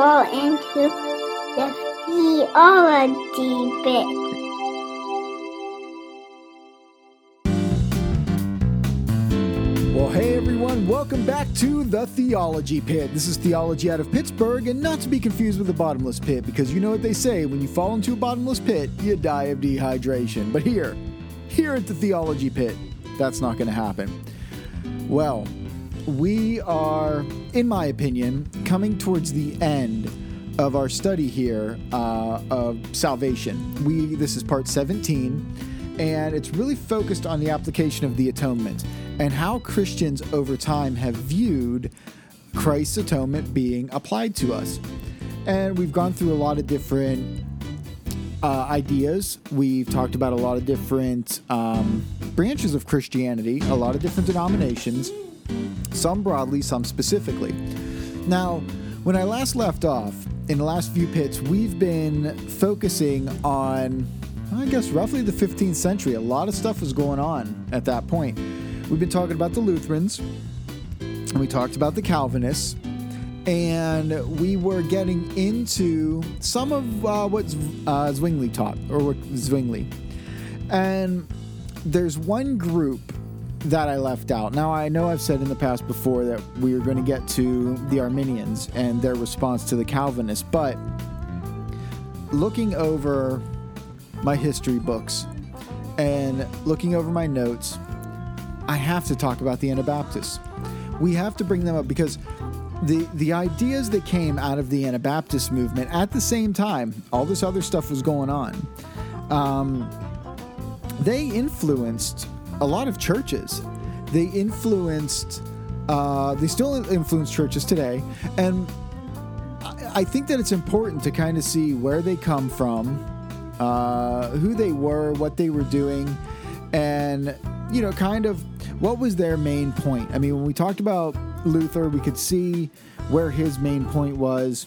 into the theology pit. Well, hey everyone, welcome back to the Theology Pit. This is theology out of Pittsburgh, and not to be confused with the bottomless pit, because you know what they say when you fall into a bottomless pit, you die of dehydration. But here, here at the Theology Pit, that's not going to happen. Well, we are, in my opinion, coming towards the end of our study here uh, of salvation. We this is part 17, and it's really focused on the application of the atonement and how Christians over time have viewed Christ's atonement being applied to us. And we've gone through a lot of different uh, ideas. We've talked about a lot of different um, branches of Christianity, a lot of different denominations, some broadly, some specifically. Now, when I last left off, in the last few pits, we've been focusing on, I guess, roughly the 15th century. A lot of stuff was going on at that point. We've been talking about the Lutherans, and we talked about the Calvinists, and we were getting into some of uh, what uh, Zwingli taught, or what Zwingli. And there's one group that I left out. Now, I know I've said in the past before that we are going to get to the Arminians and their response to the Calvinists, but looking over my history books and looking over my notes, I have to talk about the Anabaptists. We have to bring them up because the the ideas that came out of the Anabaptist movement at the same time, all this other stuff was going on. Um, they influenced a lot of churches. They influenced. Uh, they still influence churches today, and I, think that it's important to kind of see where they come from, uh, who they were, what they were doing, and you know, kind of what was their main point? I mean, when we talked about Luther, we could see where his main point was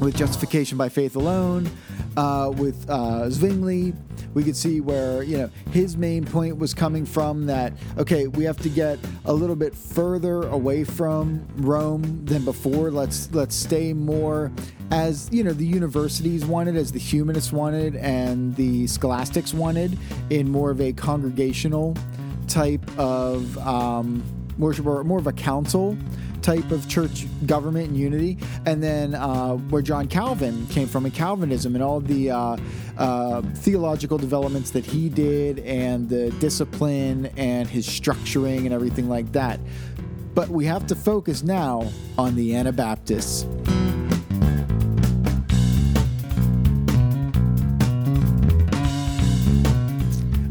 with justification by faith alone. Uh, with uh, Zwingli, we could see where you know his main point was coming from that okay we have to get a little bit further away from Rome than before. Let's let's stay more as you know the universities wanted as the humanists wanted and the scholastics wanted in more of a congregational type of um, worship or more of a council type of church government and unity, and then uh, where John Calvin came from in Calvinism and all the uh, uh, theological developments that he did, and the discipline and his structuring and everything like that. But we have to focus now on the Anabaptists.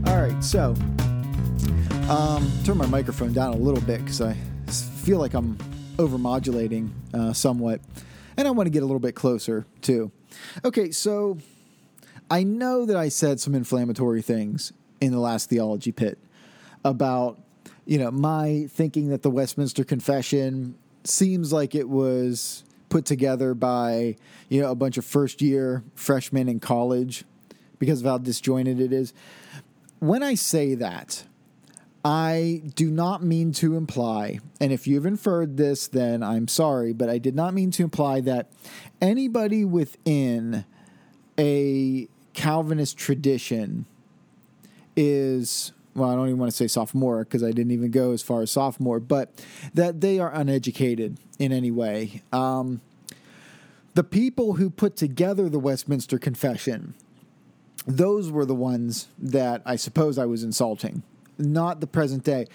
All right, so um, turn my microphone down a little bit because I feel like I'm overmodulating uh, somewhat, and I want to get a little bit closer too. Okay, so I know that I said some inflammatory things in the last theology pit about you know my thinking that the Westminster Confession seems like it was put together by you know a bunch of first year freshmen in college because of how disjointed it is. When I say that, I do not mean to imply, and if you've inferred this, then I'm sorry, but I did not mean to imply that anybody within a Calvinist tradition is, well, I don't even want to say sophomore because I didn't even go as far as sophomore, but that they are uneducated in any way. Um, the people who put together the Westminster Confession, those were the ones that I suppose I was insulting not the present day.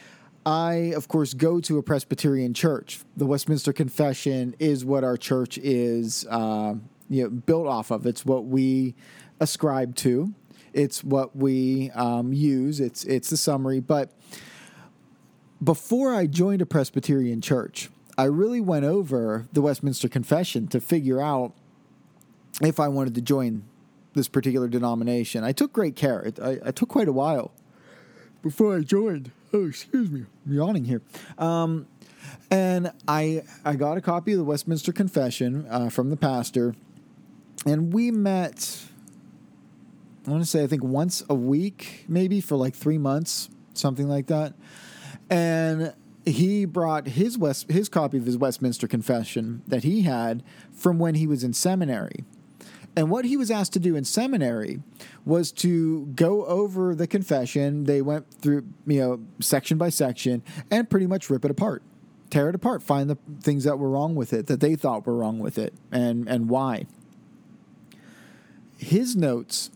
I, of course, go to a Presbyterian church. The Westminster Confession is what our church is uh, you know, built off of. It's what we ascribe to. It's what we um, use. It's it's the summary. But before I joined a Presbyterian church, I really went over the Westminster Confession to figure out if I wanted to join this particular denomination. I took great care. It, I, I took quite a while before I joined. Oh, excuse me, I'm yawning here. Um, and I I got a copy of the Westminster Confession uh, from the pastor, and we met. I want to say I think once a week, maybe for like three months, something like that. And he brought his West his copy of his Westminster Confession that he had from when he was in seminary. And what he was asked to do in seminary was to go over the confession. They went through, you know, section by section and pretty much rip it apart, tear it apart, find the things that were wrong with it, that they thought were wrong with it, and, and why. His notes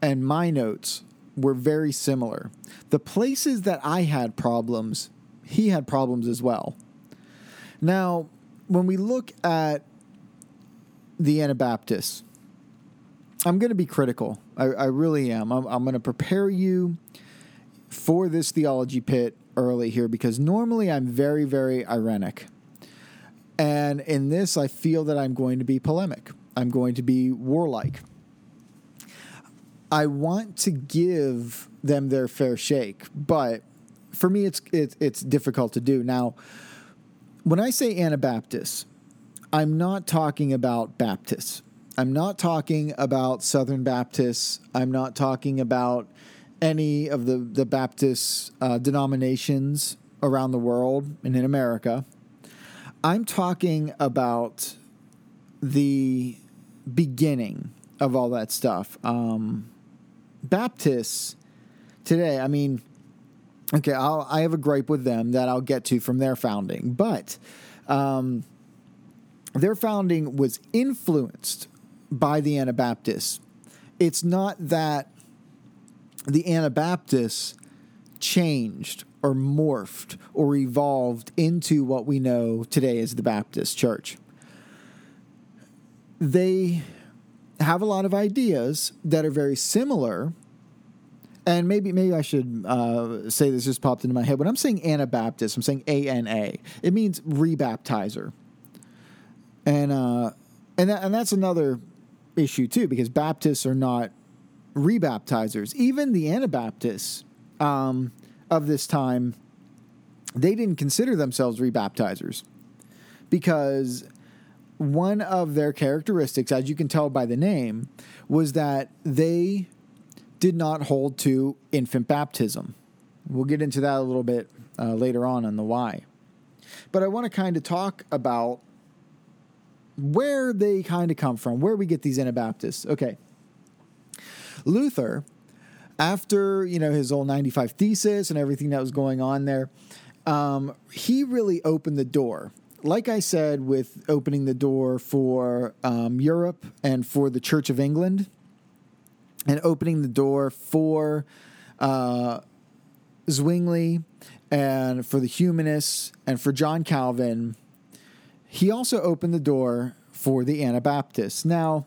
and my notes were very similar. The places that I had problems, he had problems as well. Now, when we look at the Anabaptists, I'm going to be critical. I, I really am. I'm, I'm going to prepare you for this theology pit early here because normally I'm very, very ironic. And in this, I feel that I'm going to be polemic. I'm going to be warlike. I want to give them their fair shake, but for me, it's it, it's difficult to do. Now, when I say Anabaptists, I'm not talking about Baptists. I'm not talking about Southern Baptists. I'm not talking about any of the the Baptist uh, denominations around the world and in America. I'm talking about the beginning of all that stuff. Um, Baptists today, I mean, okay, I'll, i have a gripe with them that I'll get to from their founding, but um, their founding was influenced by the Anabaptists. It's not that the Anabaptists changed or morphed or evolved into what we know today as the Baptist Church. They have a lot of ideas that are very similar. And maybe maybe I should uh, say this just popped into my head. When I'm saying Anabaptist, I'm saying A N A. It means rebaptizer, and uh, and that, and that's another issue too because Baptists are not rebaptizers. Even the Anabaptists um, of this time, they didn't consider themselves rebaptizers because one of their characteristics, as you can tell by the name, was that they did not hold to infant baptism. We'll get into that a little bit uh, later on on the why. But I want to kind of talk about where they kind of come from, where we get these Anabaptists. Okay. Luther, after, you know, his old 95 thesis and everything that was going on there, um, he really opened the door like I said, with opening the door for um, Europe and for the Church of England, and opening the door for uh, Zwingli and for the humanists and for John Calvin, he also opened the door for the Anabaptists. Now,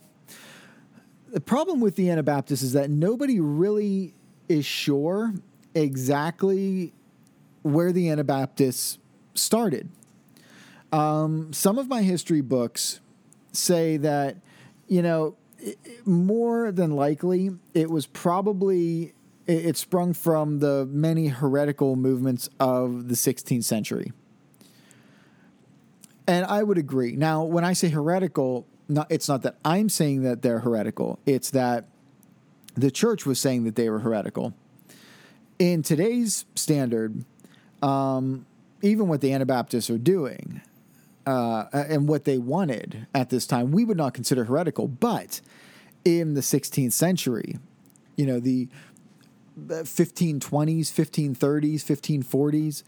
the problem with the Anabaptists is that nobody really is sure exactly where the Anabaptists started. Um, some of my history books say that, you know, more than likely, it was probably it sprung from the many heretical movements of the 16th century. And I would agree. Now, when I say heretical, not, it's not that I'm saying that they're heretical, it's that the church was saying that they were heretical. In today's standard, um, even what the Anabaptists are doing, uh, and what they wanted at this time, we would not consider heretical. But in the 16th century, you know, the 1520s, 1530s, 1540s,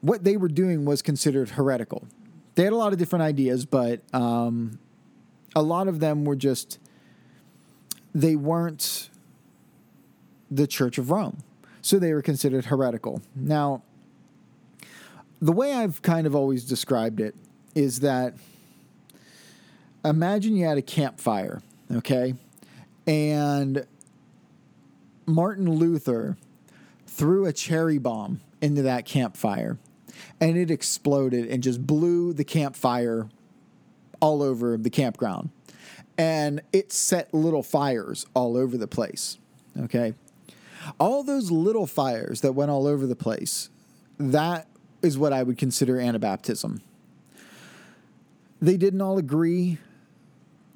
what they were doing was considered heretical. They had a lot of different ideas, but um, a lot of them were just, they weren't the Church of Rome. So they were considered heretical. Now, the way I've kind of always described it is that imagine you had a campfire, okay? And Martin Luther threw a cherry bomb into that campfire and it exploded and just blew the campfire all over the campground. And it set little fires all over the place, okay? All those little fires that went all over the place, that is what I would consider Anabaptism they didn't all agree.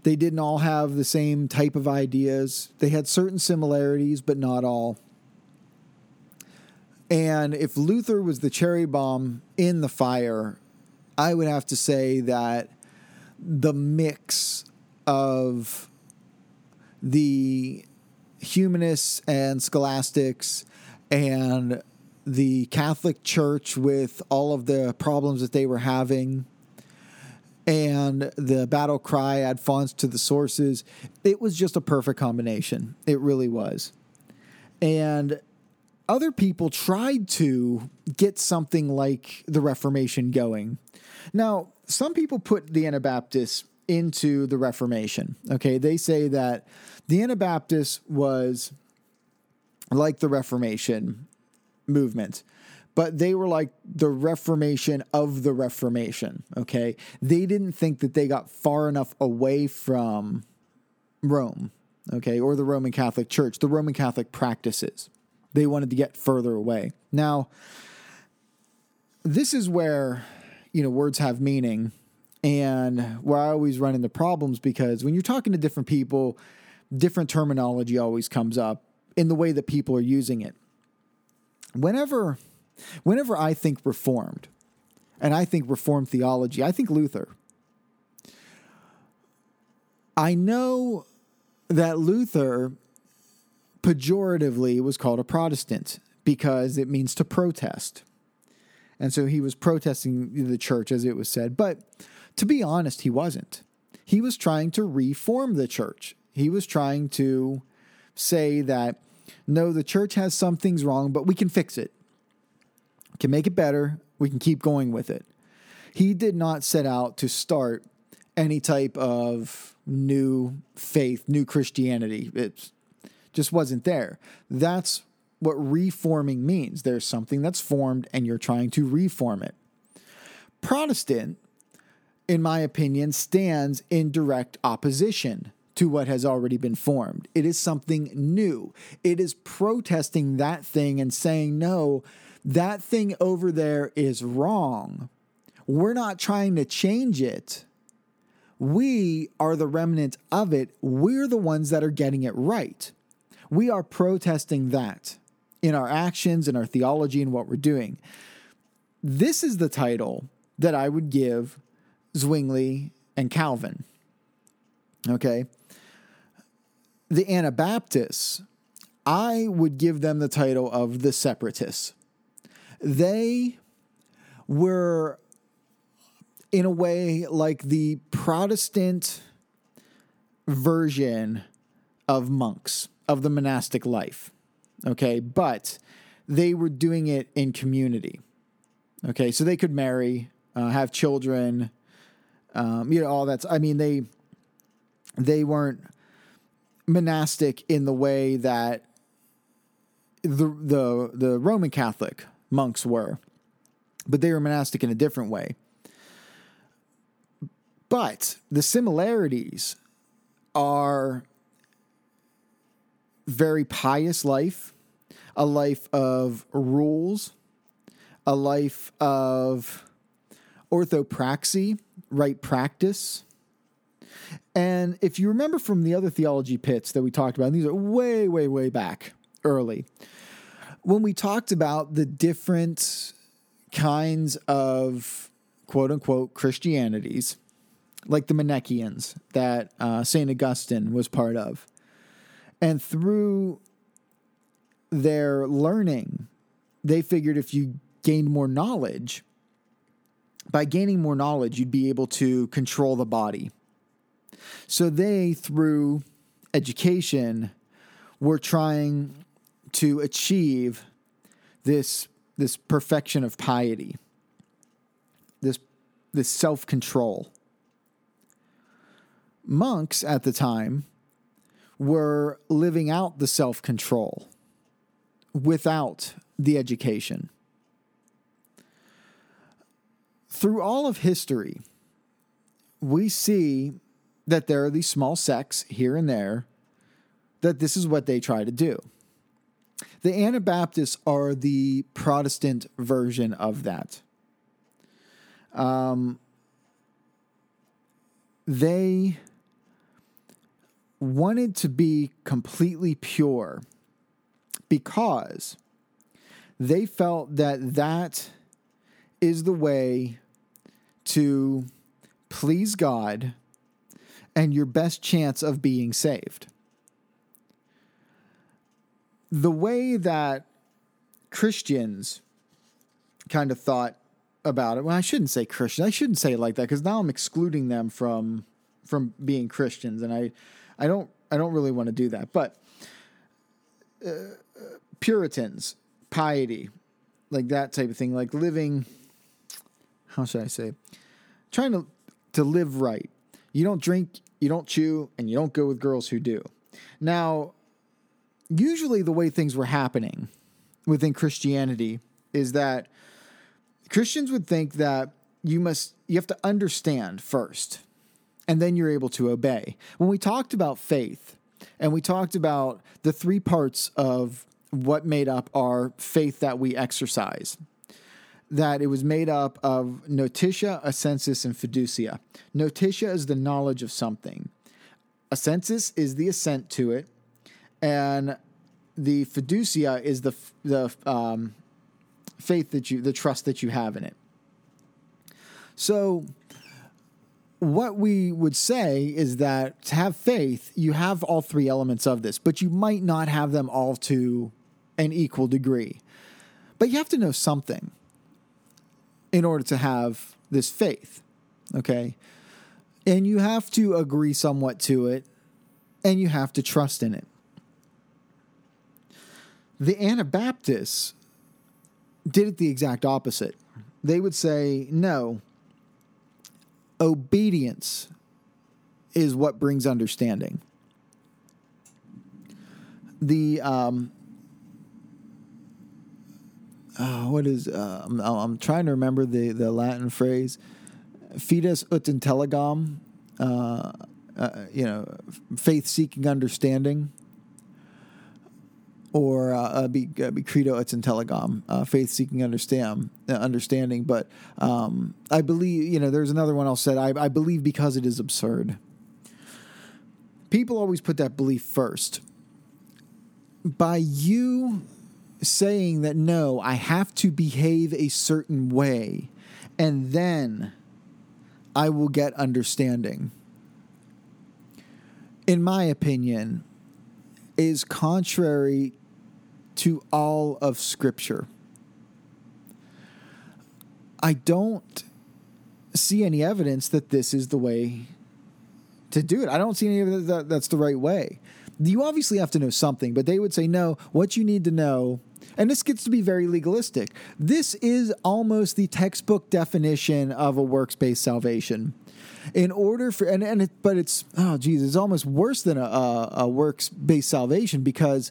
They didn't all have the same type of ideas. They had certain similarities, but not all. And if Luther was the cherry bomb in the fire, I would have to say that the mix of the humanists and scholastics and the Catholic Church with all of the problems that they were having and the battle cry ad fontes to the sources it was just a perfect combination. It really was. And other people tried to get something like the reformation going. Now some people put the anabaptists into the reformation okay? They say that the anabaptists was like the reformation movement but they were like the reformation of the reformation okay? They didn't think that they got far enough away from rome okay or the roman catholic church the roman catholic practices they wanted to get further away now this is where you know words have meaning and where i always run into problems because when you're talking to different people different terminology always comes up in the way that people are using it whenever Whenever I think reformed, and I think reformed theology, I think Luther. I know that Luther pejoratively was called a Protestant because it means to protest. And so he was protesting the church, as it was said. But to be honest, he wasn't. He was trying to reform the church. He was trying to say that no, the church has some things wrong, but we can fix it can make it better. We can keep going with it. He did not set out to start any type of new faith, new Christianity. It just wasn't there. That's what reforming means. There's something that's formed and you're trying to reform it. Protestant, in my opinion, stands in direct opposition to what has already been formed. It is something new. It is protesting that thing and saying, no, that thing over there is wrong. We're not trying to change it. We are the remnant of it. We're the ones that are getting it right. We are protesting that in our actions, in our theology, and what we're doing. This is the title that I would give Zwingli and Calvin. Okay. The Anabaptists, I would give them the title of the separatists. They were, in a way, like the Protestant version of monks, of the monastic life. Okay. But they were doing it in community. Okay. So they could marry, uh, have children, um, you know, all that's, I mean, they, they weren't monastic in the way that the the the Roman Catholic monks were, but they were monastic in a different way. But the similarities are very pious life, a life of rules, a life of orthopraxy, right practice. And if you remember from the other theology pits that we talked about, these are way, way, way back early, when we talked about the different kinds of quote unquote Christianities, like the Manichaeans that uh, St. Augustine was part of, and through their learning, they figured if you gained more knowledge, by gaining more knowledge, you'd be able to control the body. So they, through education, were trying to achieve this, this perfection of piety, this, this self control. Monks at the time were living out the self control without the education. Through all of history, we see that there are these small sects here and there that this is what they try to do. The Anabaptists are the Protestant version of that. Um, they wanted to be completely pure because they felt that that is the way to please God and your best chance of being saved. The way that Christians kind of thought about it. Well, I shouldn't say Christian. I shouldn't say it like that because now I'm excluding them from from being Christians, and I I don't I don't really want to do that. But uh, Puritans, piety, like that type of thing, like living. How should I say? Trying to to live right. You don't drink, you don't chew, and you don't go with girls who do. Now, usually the way things were happening within Christianity is that Christians would think that you must you have to understand first and then you're able to obey. When we talked about faith and we talked about the three parts of what made up our faith that we exercise, that it was made up of notitia, assensus, and fiducia. Notitia is the knowledge of something. Assensus is the assent to it, and the fiducia is the the um, faith that you, the trust that you have in it. So, what we would say is that to have faith, you have all three elements of this, but you might not have them all to an equal degree. But you have to know something in order to have this faith, okay? And you have to agree somewhat to it, and you have to trust in it. The Anabaptists did it the exact opposite. They would say, no, obedience is what brings understanding. The, um, uh, what is, uh, I'm, I'm, trying to remember the, the Latin phrase, fides ut intelligam, uh, uh you know, faith seeking understanding or uh, uh, be, uh, be credo et intelligam, uh, faith seeking understand uh, understanding. But um, I believe you know there's another one else said I, I believe because it is absurd. People always put that belief first. By you saying that no, I have to behave a certain way, and then I will get understanding. In my opinion, is contrary to all of Scripture. I don't see any evidence that this is the way to do it. I don't see any evidence that that's the right way. You obviously have to know something, but they would say, no, what you need to know, and this gets to be very legalistic. This is almost the textbook definition of a works based salvation. In order for, and, and it, but it's, oh, geez, it's almost worse than a, a, a works based salvation because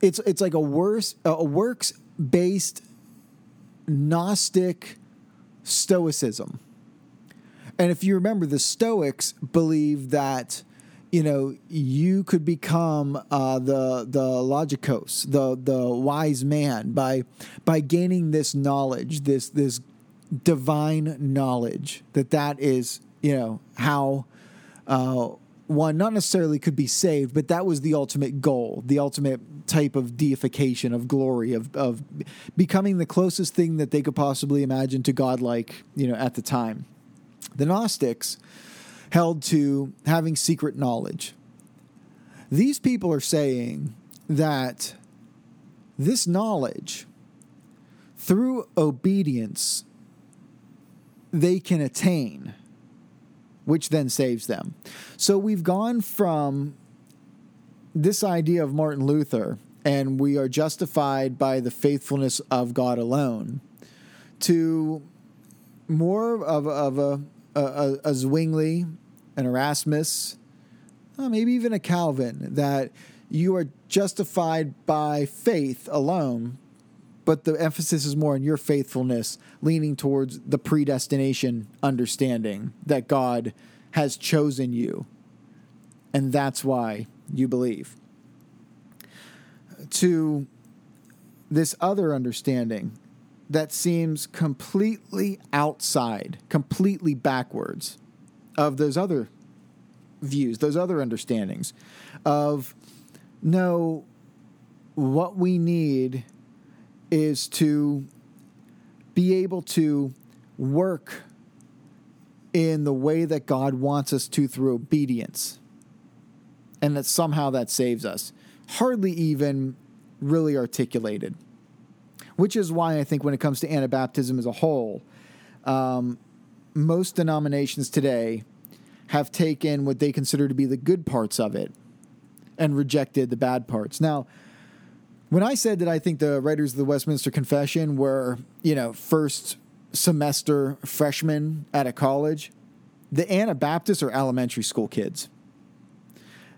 it's it's like a worse a works based Gnostic Stoicism. And if you remember, the Stoics believed that you know you could become uh, the the logikos, the the wise man by by gaining this knowledge, this this divine knowledge. That that is you know how. Uh, one not necessarily could be saved, but that was the ultimate goal, the ultimate type of deification of glory of of becoming the closest thing that they could possibly imagine to God like, you know, at the time. The Gnostics held to having secret knowledge. These people are saying that this knowledge through obedience they can attain which then saves them. So we've gone from this idea of Martin Luther, and we are justified by the faithfulness of God alone, to more of, of a, a, a Zwingli, an Erasmus, uh, maybe even a Calvin, that you are justified by faith alone, but the emphasis is more on your faithfulness, leaning towards the predestination understanding that God has chosen you. And that's why you believe. To this other understanding that seems completely outside, completely backwards of those other views, those other understandings of no, what we need is to be able to work in the way that God wants us to through obedience. And that somehow that saves us. Hardly even really articulated. Which is why I think when it comes to Anabaptism as a whole, um, most denominations today have taken what they consider to be the good parts of it and rejected the bad parts. Now, when I said that I think the writers of the Westminster Confession were, you know, first semester freshmen at a college, the Anabaptists are elementary school kids.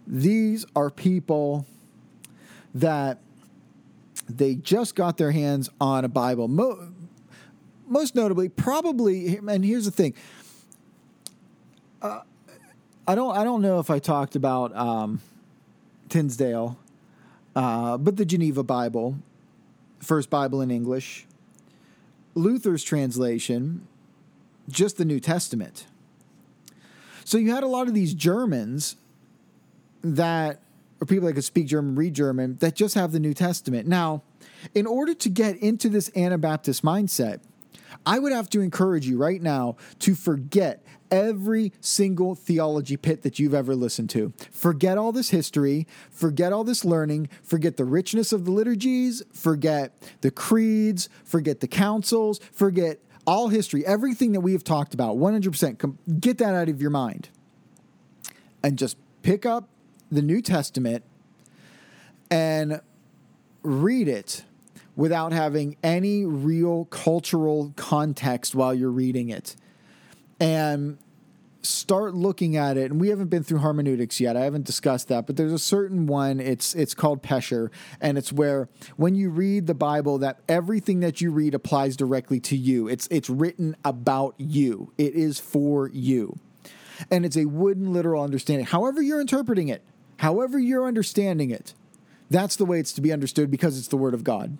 These are people that they just got their hands on a Bible. Mo- most notably, probably, and here's the thing. Uh, I don't. I don't know if I talked about um, Tyndale, uh, but the Geneva Bible, first Bible in English, Luther's translation, just the New Testament. So you had a lot of these Germans that, or people that could speak German, read German, that just have the New Testament. Now, in order to get into this Anabaptist mindset, I would have to encourage you right now to forget every single theology pit that you've ever listened to. Forget all this history, forget all this learning, forget the richness of the liturgies, forget the creeds, forget the councils, forget all history, everything that we have talked about, 100%. Get that out of your mind. And just pick up the New Testament and read it without having any real cultural context while you're reading it. And start looking at it. And we haven't been through hermeneutics yet. I haven't discussed that but there's a certain one. It's it's called pesher and it's where when you read the bible that everything that you read applies directly to you. It's it's written about you. It is for you. And it's a wooden literal understanding. However you're interpreting it however you're understanding it that's the way it's to be understood because it's the word of god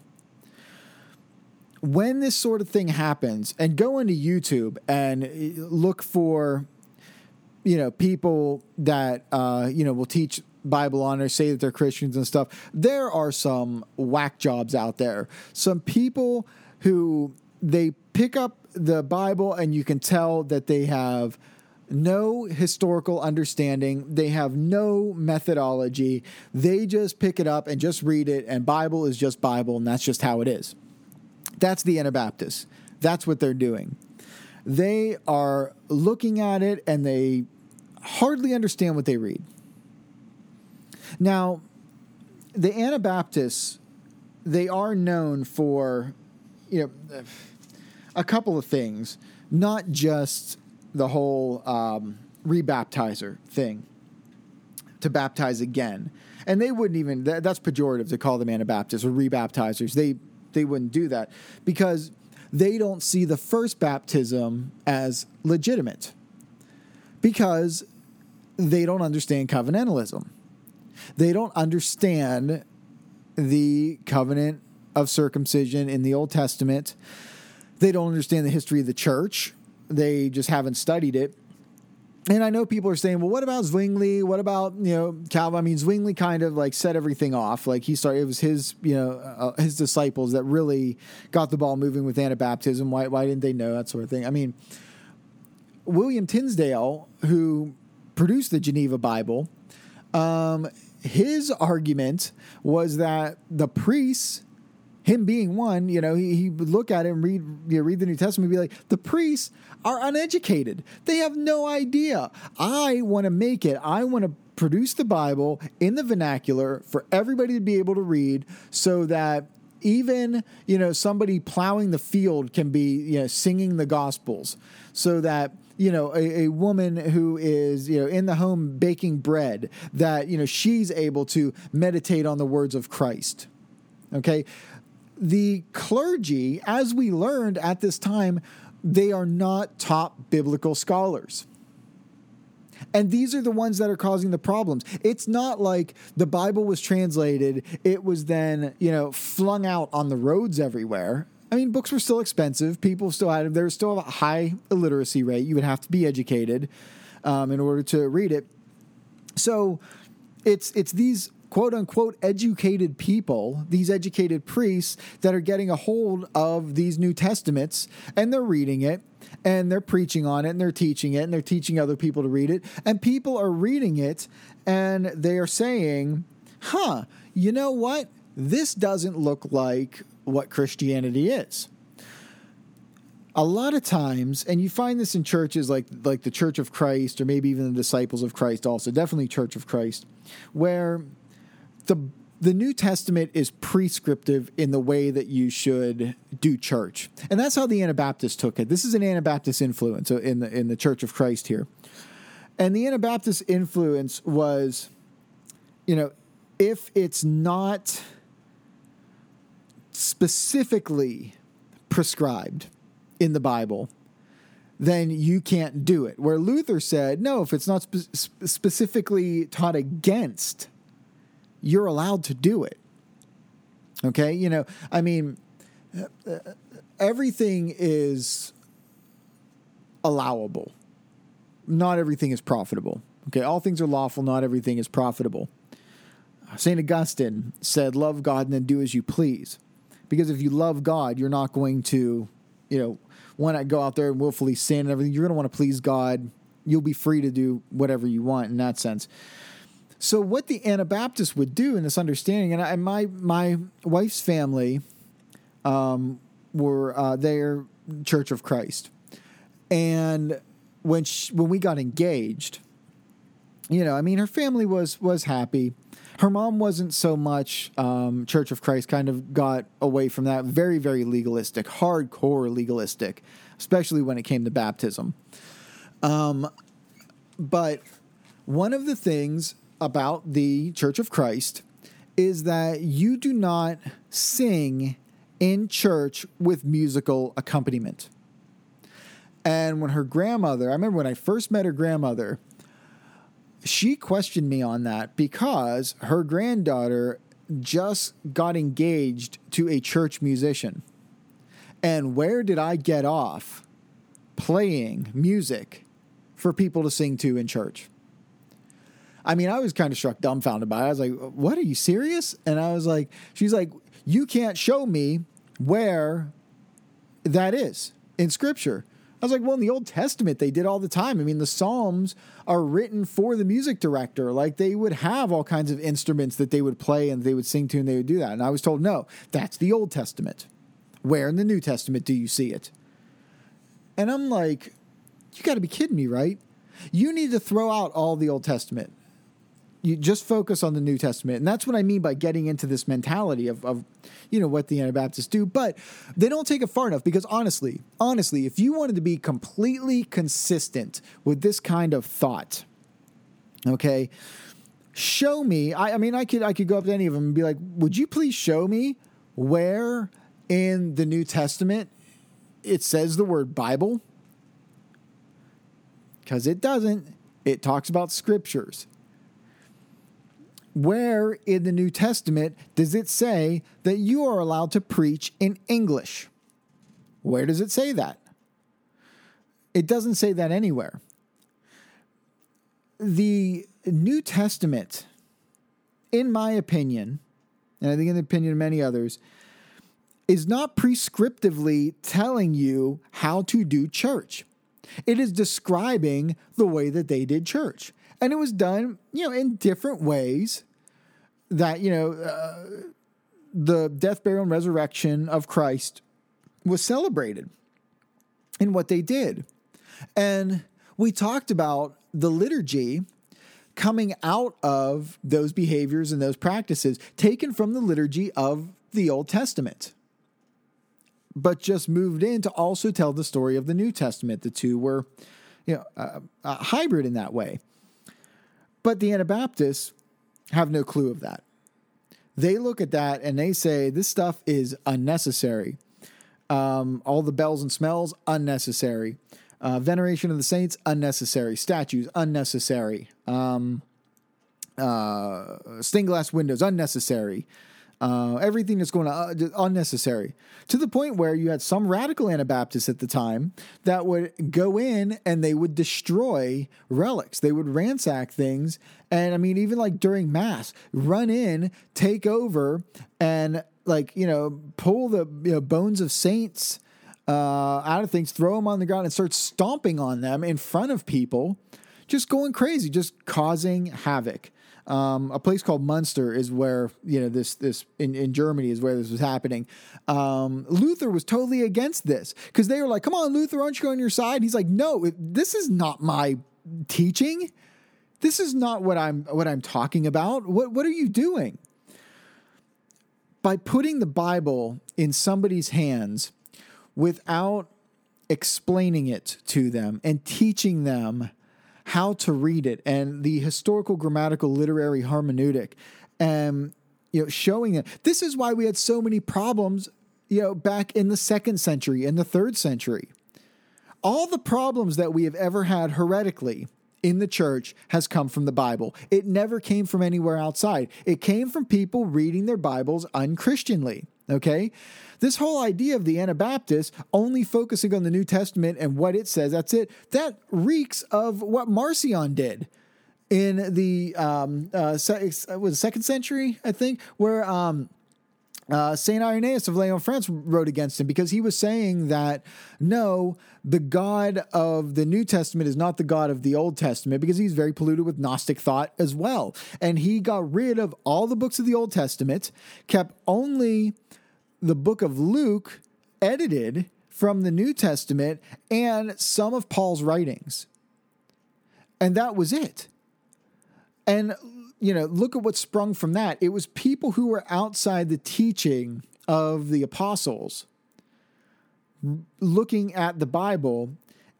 when this sort of thing happens, and go into YouTube and look for, you know, people that uh, you know will teach Bible on or say that they're Christians and stuff. There are some whack jobs out there. Some people who they pick up the Bible and you can tell that they have no historical understanding. They have no methodology. They just pick it up and just read it, and Bible is just Bible, and that's just how it is. That's the Anabaptists. That's what they're doing. They are looking at it and they hardly understand what they read. Now, the Anabaptists, they are known for, you know, a couple of things, not just the whole um, rebaptizer thing, to baptize again. And they wouldn't even, that's pejorative to call them Anabaptists or rebaptizers. They they wouldn't do that because they don't see the first baptism as legitimate because they don't understand covenantalism. They don't understand the covenant of circumcision in the Old Testament. They don't understand the history of the church. They just haven't studied it and I know people are saying, well, what about Zwingli? What about you know Calvin? I mean, Zwingli kind of like set everything off. Like he started, it was his you know uh, his disciples that really got the ball moving with Anabaptism. Why why didn't they know that sort of thing? I mean, William Tyndale, who produced the Geneva Bible, um, his argument was that the priests him being one, you know, he, he would look at it and read, you know, read the New Testament and be like, the priests are uneducated. They have no idea. I want to make it. I want to produce the Bible in the vernacular for everybody to be able to read so that even you know somebody plowing the field can be you know singing the gospels so that you know a, a, woman who is you know in the home baking bread that you know she's able to meditate on the words of christ okay the clergy, as we learned at this time, they are not top biblical scholars. And these are the ones that are causing the problems. It's not like the Bible was translated, it was then, you know, flung out on the roads everywhere. I mean, books were still expensive. People still had, there was still a high illiteracy rate. You would have to be educated um, in order to read it. So it's, it's these quote unquote educated people, these educated priests that are getting a hold of these New Testaments and they're reading it and they're preaching on it and they're teaching it and they're teaching other people to read it. And people are reading it and they are saying, huh, you know what? This doesn't look like what Christianity is a lot of times and you find this in churches like like the church of christ or maybe even the disciples of christ also definitely church of christ where the the New Testament is prescriptive in the way that you should do church. And that's how the Anabaptists took it. This is an Anabaptist influence in the in the Church of Christ here. And the Anabaptist influence was you know, if it's not specifically prescribed in the Bible, then you can't do it. Where Luther said, no, if it's not spe- specifically taught against you're allowed to do it. Okay? You know, I mean, everything is allowable. Not everything is profitable. Okay? All things are lawful, not everything is profitable. St. Augustine said, Love God and then do as you please. Because if you love God, you're not going to, you know, want to go out there and willfully sin and everything. You're going to want to please God. You'll be free to do whatever you want in that sense. So what the Anabaptists would do in this understanding, and, I, my my wife's family um, were uh, their Church of Christ, and when she, when we got engaged, you know, I mean, her family was was happy. Her mom wasn't so much. Um, Church of Christ kind of got away from that. Very very legalistic, hardcore legalistic, especially when it came to baptism. Um, but one of the things about the Church of Christ is that you do not sing in church with musical accompaniment. And when her grandmother, I remember when I first met her grandmother, she questioned me on that because her granddaughter just got engaged to a church musician. And where did I get off playing music for people to sing to in church? I mean, I was kind of struck dumbfounded by it. I was like, what? Are you serious? And I was like, she's like, you can't show me where that is in scripture. I was like, well, in the Old Testament, they did all the time. I mean, the Psalms are written for the music director. Like, they would have all kinds of instruments that they would play and they would sing to and they would do that. And I was told, no, that's the Old Testament. Where in the New Testament do you see it? And I'm like, you got to be kidding me, right? You need to throw out all the Old Testament you just focus on the New Testament. And that's what I mean by getting into this mentality of, of, you know, what the Anabaptists do. But they don't take it far enough because honestly, honestly, if you wanted to be completely consistent with this kind of thought, okay, show me. I, I mean, I could I could go up to any of them and be like, would you please show me where in the New Testament it says the word Bible? Because it doesn't. It talks about scriptures where in the New Testament does it say that you are allowed to preach in English? Where does it say that? It doesn't say that anywhere. The New Testament, in my opinion, and I think in the opinion of many others, is not prescriptively telling you how to do church. It is describing the way that they did church and it was done, you know, in different ways. That you know, uh, the death, burial, and resurrection of Christ was celebrated in what they did, and we talked about the liturgy coming out of those behaviors and those practices taken from the liturgy of the Old Testament, but just moved in to also tell the story of the New Testament. The two were, you know, uh, uh, hybrid in that way. But the Anabaptists have no clue of that. They look at that and they say this stuff is unnecessary. Um, all the bells and smells, unnecessary. Uh, veneration of the saints, unnecessary. Statues, unnecessary. Um, uh, stained glass windows, unnecessary. Uh, everything that's going on, uh, unnecessary. To the point where you had some radical Anabaptists at the time that would go in and they would destroy relics. They would ransack things. And I mean, even like during Mass, run in, take over, and like, you know, pull the you know, bones of saints uh, out of things, throw them on the ground, and start stomping on them in front of people, just going crazy, just causing havoc. Um, a place called Munster is where you know this this in, in Germany is where this was happening. Um, Luther was totally against this because they were like, "Come on, Luther, aren't you on your side?" He's like, "No, this is not my teaching. This is not what I'm what I'm talking about. What what are you doing?" By putting the Bible in somebody's hands without explaining it to them and teaching them how to read it and the historical grammatical literary hermeneutic and you know showing it this is why we had so many problems you know back in the second century and the third century all the problems that we have ever had heretically in the church has come from the Bible. It never came from anywhere outside. It came from people reading their Bibles unchristianly. Okay? This whole idea of the Anabaptists only focusing on the New Testament and what it says, that's it, that reeks of what Marcion did in the um, uh, was second century, I think, where um, uh, Saint Irenaeus of Lyon, France, wrote against him because he was saying that no, the God of the New Testament is not the God of the Old Testament because he's very polluted with Gnostic thought as well, and he got rid of all the books of the Old Testament, kept only the book of Luke edited from the New Testament and some of Paul's writings. And that was it. And, you know, look at what sprung from that. It was people who were outside the teaching of the apostles looking at the Bible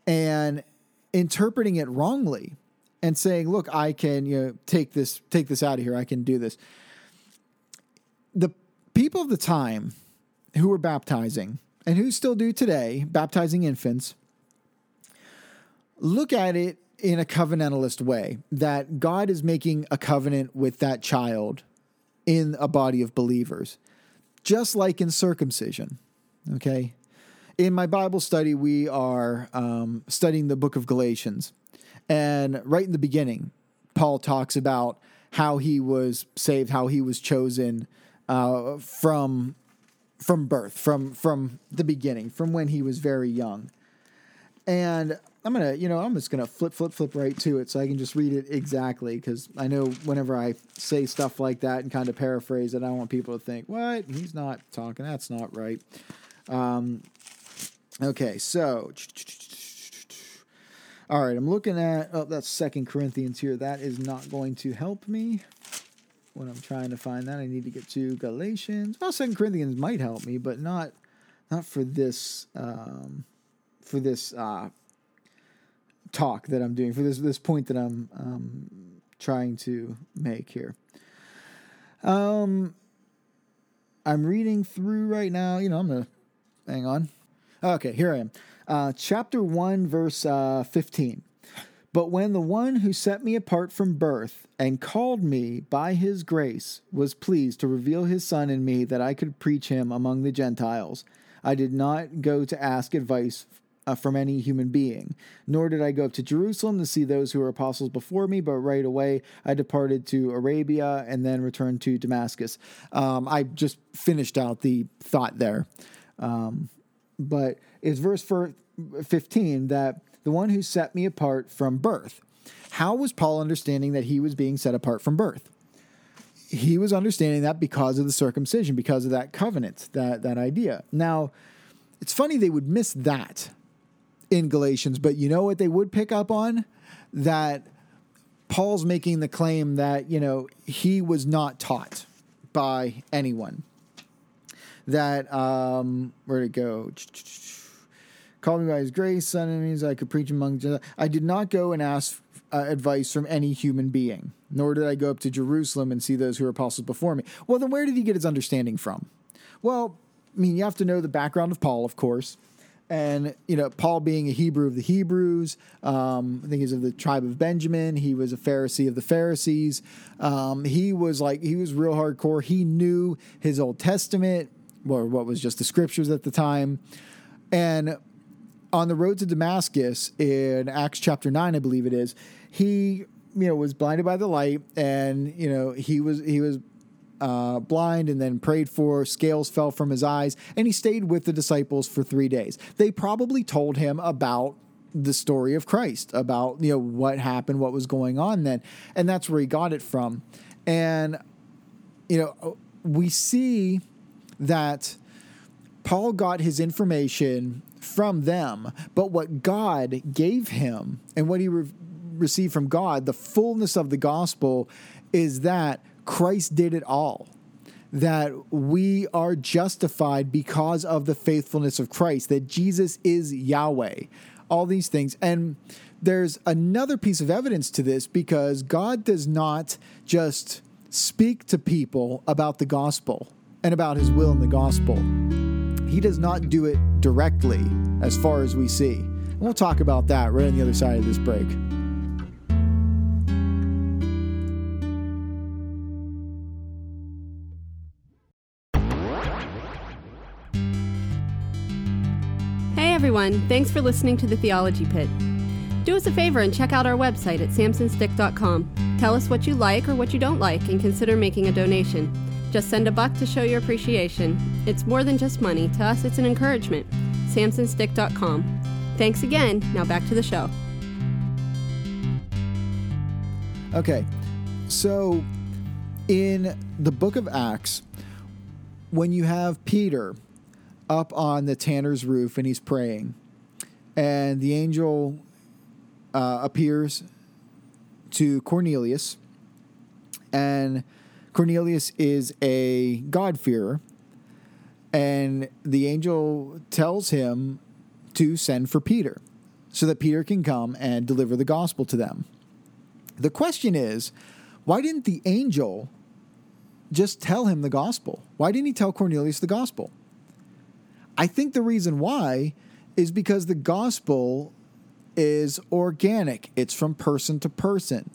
and interpreting it wrongly and saying, look, I can, you know, take this, take this out of here. I can do this. The people of the time who were baptizing and who still do today, baptizing infants, look at it in a covenantalist way that God is making a covenant with that child in a body of believers, just like in circumcision. Okay. In my Bible study, we are um, studying the book of Galatians. And right in the beginning, Paul talks about how he was saved, how he was chosen uh, from from birth, from from the beginning, from when he was very young. And I'm gonna, you know, I'm just gonna flip, flip, flip right to it so I can just read it exactly because I know whenever I say stuff like that and kind of paraphrase it, I want people to think, "What? He's not talking. That's not right." Um, okay, so. All right, I'm looking at oh that's Second Corinthians here. That is not going to help me when I'm trying to find that. I need to get to Galatians. Well, Second Corinthians might help me, but not not for this um, for this uh, talk that I'm doing for this this point that I'm um, trying to make here. Um, I'm reading through right now. You know, I'm gonna hang on. Okay, here I am. Uh, chapter one, verse uh, fifteen. But when the one who set me apart from birth and called me by his grace was pleased to reveal his Son in me that I could preach him among the Gentiles, I did not go to ask advice uh, from any human being, nor did I go up to Jerusalem to see those who were apostles before me, but right away I departed to Arabia and then returned to Damascus. Um, I just finished out the thought there. Um, but it's verse 15 that the one who set me apart from birth. How was Paul understanding that he was being set apart from birth? He was understanding that because of the circumcision, because of that covenant, that, that idea. Now, it's funny they would miss that in Galatians, but you know what they would pick up on? That Paul's making the claim that, you know, he was not taught by anyone. That, um, where'd it go? Called me by his grace, son enemies, I could preach among Gentiles. I did not go and ask uh, advice from any human being, nor did I go up to Jerusalem and see those who were apostles before me. Well, then where did he get his understanding from? Well, I mean, you have to know the background of Paul, of course. And you know, Paul being a Hebrew of the Hebrews, um, I think he's of the tribe of Benjamin. He was a Pharisee of the Pharisees. Um, he was like he was real hardcore. He knew his Old Testament, or what was just the scriptures at the time. And on the road to Damascus in Acts chapter nine, I believe it is, he you know was blinded by the light, and you know he was he was uh, blind and then prayed for. Scales fell from his eyes, and he stayed with the disciples for three days. They probably told him about the story of Christ, about you know what happened, what was going on then, and that's where he got it from. And you know, we see that Paul got his information from them, but what God gave him and what he re- received from God, the fullness of the gospel, is that Christ did it all. That we are justified because of the faithfulness of Christ, that Jesus is Yahweh, all these things. And there's another piece of evidence to this because God does not just speak to people about the gospel and about his will in the gospel. He does not do it directly, as far as we see. And we'll talk about that right on the other side of this break. Hey everyone. Thanks for listening to the Theology Pit. Do us a favor and check out our website at samsonstick.com. Tell us what you like or what you don't like and consider making a donation. Just send a buck to show your appreciation. It's more than just money. To us, it's an encouragement. samsonstick.com. Thanks again. Now back to the show. Okay. So in the book of Acts, when you have Peter up on the tanner's roof and he's praying. And the angel uh, appears to Cornelius. And Cornelius is a God-fearer. And the angel tells him to send for Peter so that Peter can come and deliver the gospel to them. The question is, why didn't the angel just tell him the gospel? Why didn't he tell Cornelius the gospel? I think the reason why is because the gospel is organic, it's from person to person.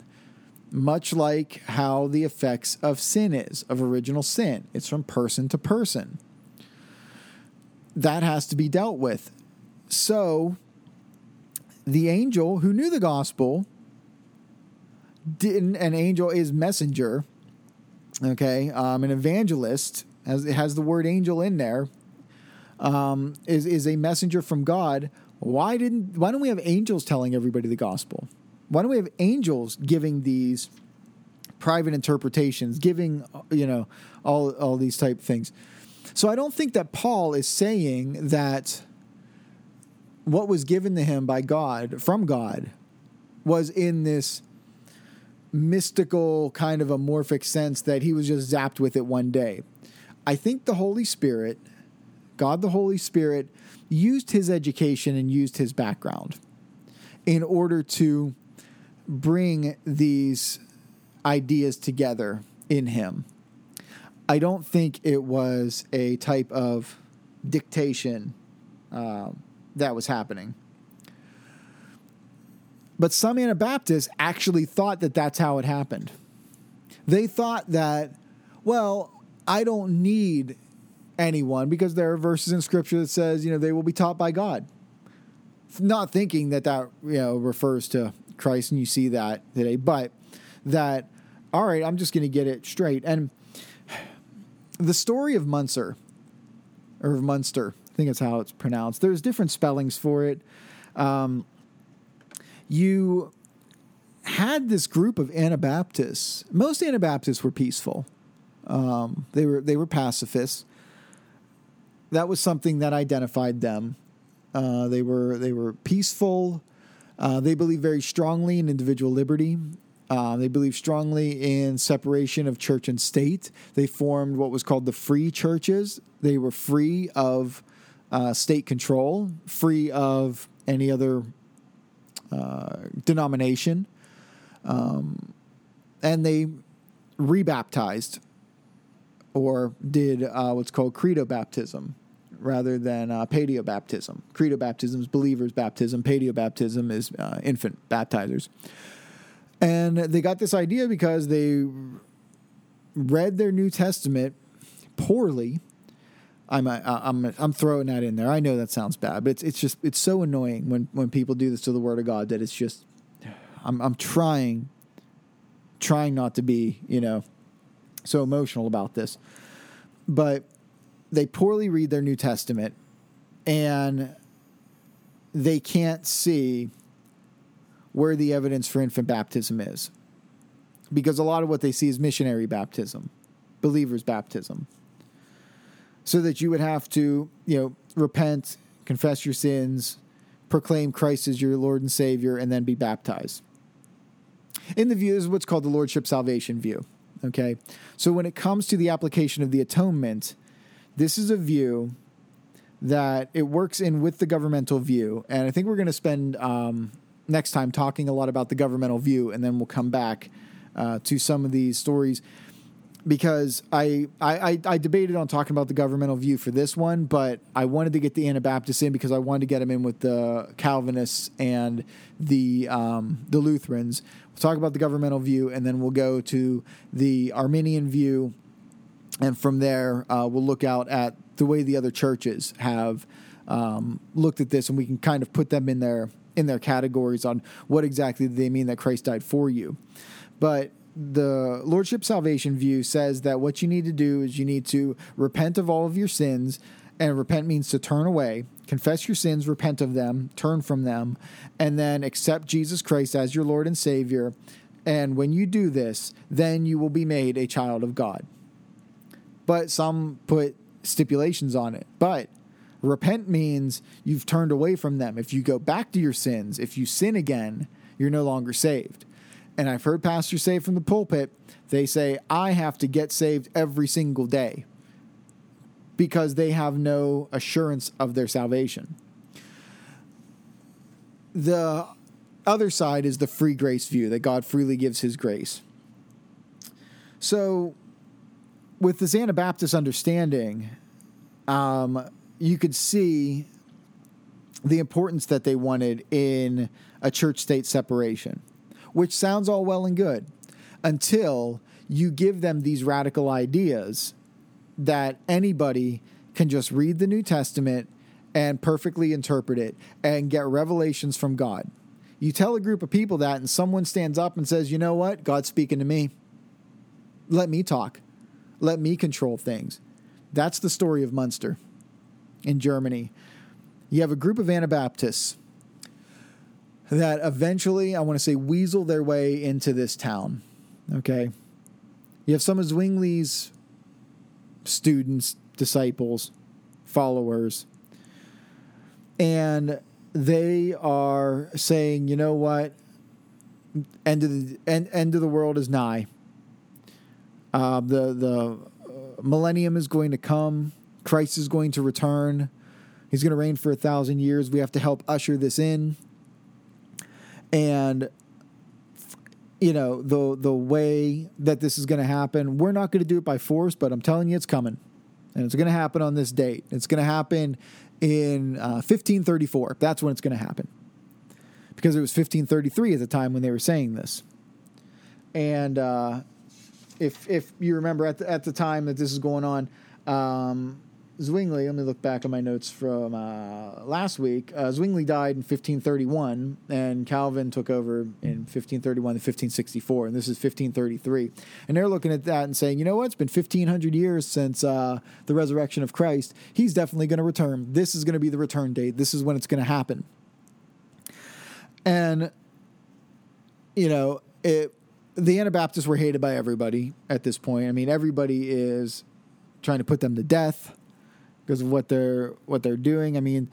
Much like how the effects of sin is, of original sin. It's from person to person. That has to be dealt with. So, the angel who knew the gospel didn't, an angel is messenger, okay, um, an evangelist, has, it has the word angel in there, um, is is a messenger from God. Why didn't why don't we have angels telling everybody the gospel? Why don't we have angels giving these private interpretations, giving you know all all these type things? So I don't think that Paul is saying that what was given to him by God from God was in this mystical kind of amorphic sense that he was just zapped with it one day. I think the Holy Spirit God the Holy Spirit used his education and used his background in order to bring these ideas together in him. I don't think it was a type of dictation uh, that was happening. But some Anabaptists actually thought that that's how it happened. They thought that, well, I don't need anyone because there are verses in scripture that says, you know, they will be taught by God. Not thinking that that, you know, refers to Christ and you see that today, but that, all right, I'm just going to get it straight. And the story of Munster, or of Munster, I think that's how it's pronounced. There's different spellings for it. Um, you had this group of Anabaptists. Most Anabaptists were peaceful. Um, they were they were pacifists that was something that identified them. Uh, they were they were peaceful. Uh, they believe very strongly in individual liberty. Uh, they believe strongly in separation of church and state. They formed what was called the free churches. They were free of uh, state control, free of any other uh, denomination, um, and they rebaptized or did uh, what's called credo baptism, rather than uh, paedio baptism. Credo baptism is believers' baptism. Paedio baptism is uh, infant baptizers. And they got this idea because they read their New Testament poorly. I'm I'm I'm throwing that in there. I know that sounds bad, but it's it's just it's so annoying when when people do this to the Word of God that it's just I'm I'm trying trying not to be you know so emotional about this, but they poorly read their New Testament and they can't see where the evidence for infant baptism is. Because a lot of what they see is missionary baptism, believers' baptism. So that you would have to, you know, repent, confess your sins, proclaim Christ as your Lord and Savior, and then be baptized. In the view, this is what's called the Lordship Salvation view. Okay? So when it comes to the application of the atonement, this is a view that it works in with the governmental view. And I think we're going to spend um, next time talking a lot about the governmental view, and then we'll come back uh, to some of these stories because I, I, I debated on talking about the governmental view for this one, but I wanted to get the Anabaptists in because I wanted to get them in with the Calvinists and the um, the Lutherans. We'll talk about the governmental view, and then we'll go to the Arminian view, and from there uh, we'll look out at the way the other churches have um, looked at this, and we can kind of put them in their in their categories on what exactly they mean that Christ died for you. But the Lordship Salvation view says that what you need to do is you need to repent of all of your sins, and repent means to turn away, confess your sins, repent of them, turn from them, and then accept Jesus Christ as your Lord and Savior. And when you do this, then you will be made a child of God. But some put stipulations on it. But repent means you've turned away from them. If you go back to your sins, if you sin again, you're no longer saved. And I've heard pastors say from the pulpit, they say, I have to get saved every single day because they have no assurance of their salvation. The other side is the free grace view that God freely gives his grace. So, with this Anabaptist understanding, um, you could see the importance that they wanted in a church state separation which sounds all well and good until you give them these radical ideas that anybody can just read the New Testament and perfectly interpret it and get revelations from God. You tell a group of people that, and someone stands up and says, You know what? God's speaking to me. Let me talk. Let me control things. That's the story of Munster in Germany. You have a group of Anabaptists that eventually, I want to say, weasel their way into this town. Okay. You have some of Zwingli's students, disciples, followers, and they are saying, you know what? End of the end, end of the world is nigh. Uh, the the millennium is going to come. Christ is going to return. He's going to reign for a thousand years. We have to help usher this in and you know the the way that this is going to happen we're not going to do it by force but i'm telling you it's coming and it's going to happen on this date it's going to happen in uh, 1534 that's when it's going to happen because it was 1533 at the time when they were saying this and uh, if if you remember at the, at the time that this is going on um, Zwingli, let me look back at my notes from uh, last week. Uh, Zwingli died in 1531, and Calvin took over in 1531 to 1564, and this is 1533. And they're looking at that and saying, you know what? It's been 1500 years since uh, the resurrection of Christ. He's definitely going to return. This is going to be the return date. This is when it's going to happen. And, you know, it, the Anabaptists were hated by everybody at this point. I mean, everybody is trying to put them to death because of what they're what they're doing. I mean,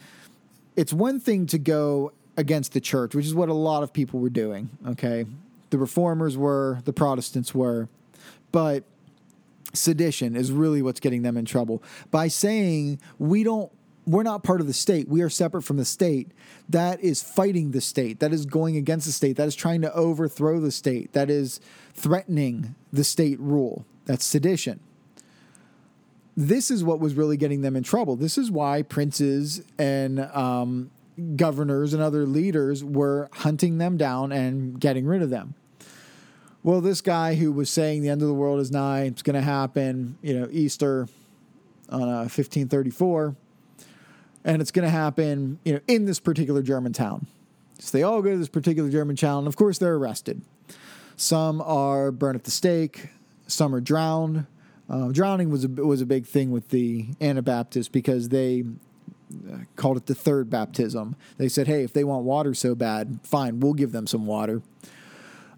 it's one thing to go against the church, which is what a lot of people were doing. Okay, the reformers were, the Protestants were, but sedition is really what's getting them in trouble by saying we don't we're not part of the state. We are separate from the state. That is fighting the state. That is going against the state. That is trying to overthrow the state. That is threatening the state rule. That's sedition. this is what was really getting them in trouble. This is why princes and um, governors and other leaders were hunting them down and getting rid of them. Well, this guy who was saying the end of the world is nigh, it's going to happen, you know, Easter on uh, 1534, and it's going to happen, you know, in this particular German town. So they all go to this particular German town, and of course they're arrested. Some are burned at the stake, some are drowned. Uh, drowning was a, was a big thing with the Anabaptists because they uh, called it the third baptism. They said, hey, if they want water so bad, fine, we'll give them some water.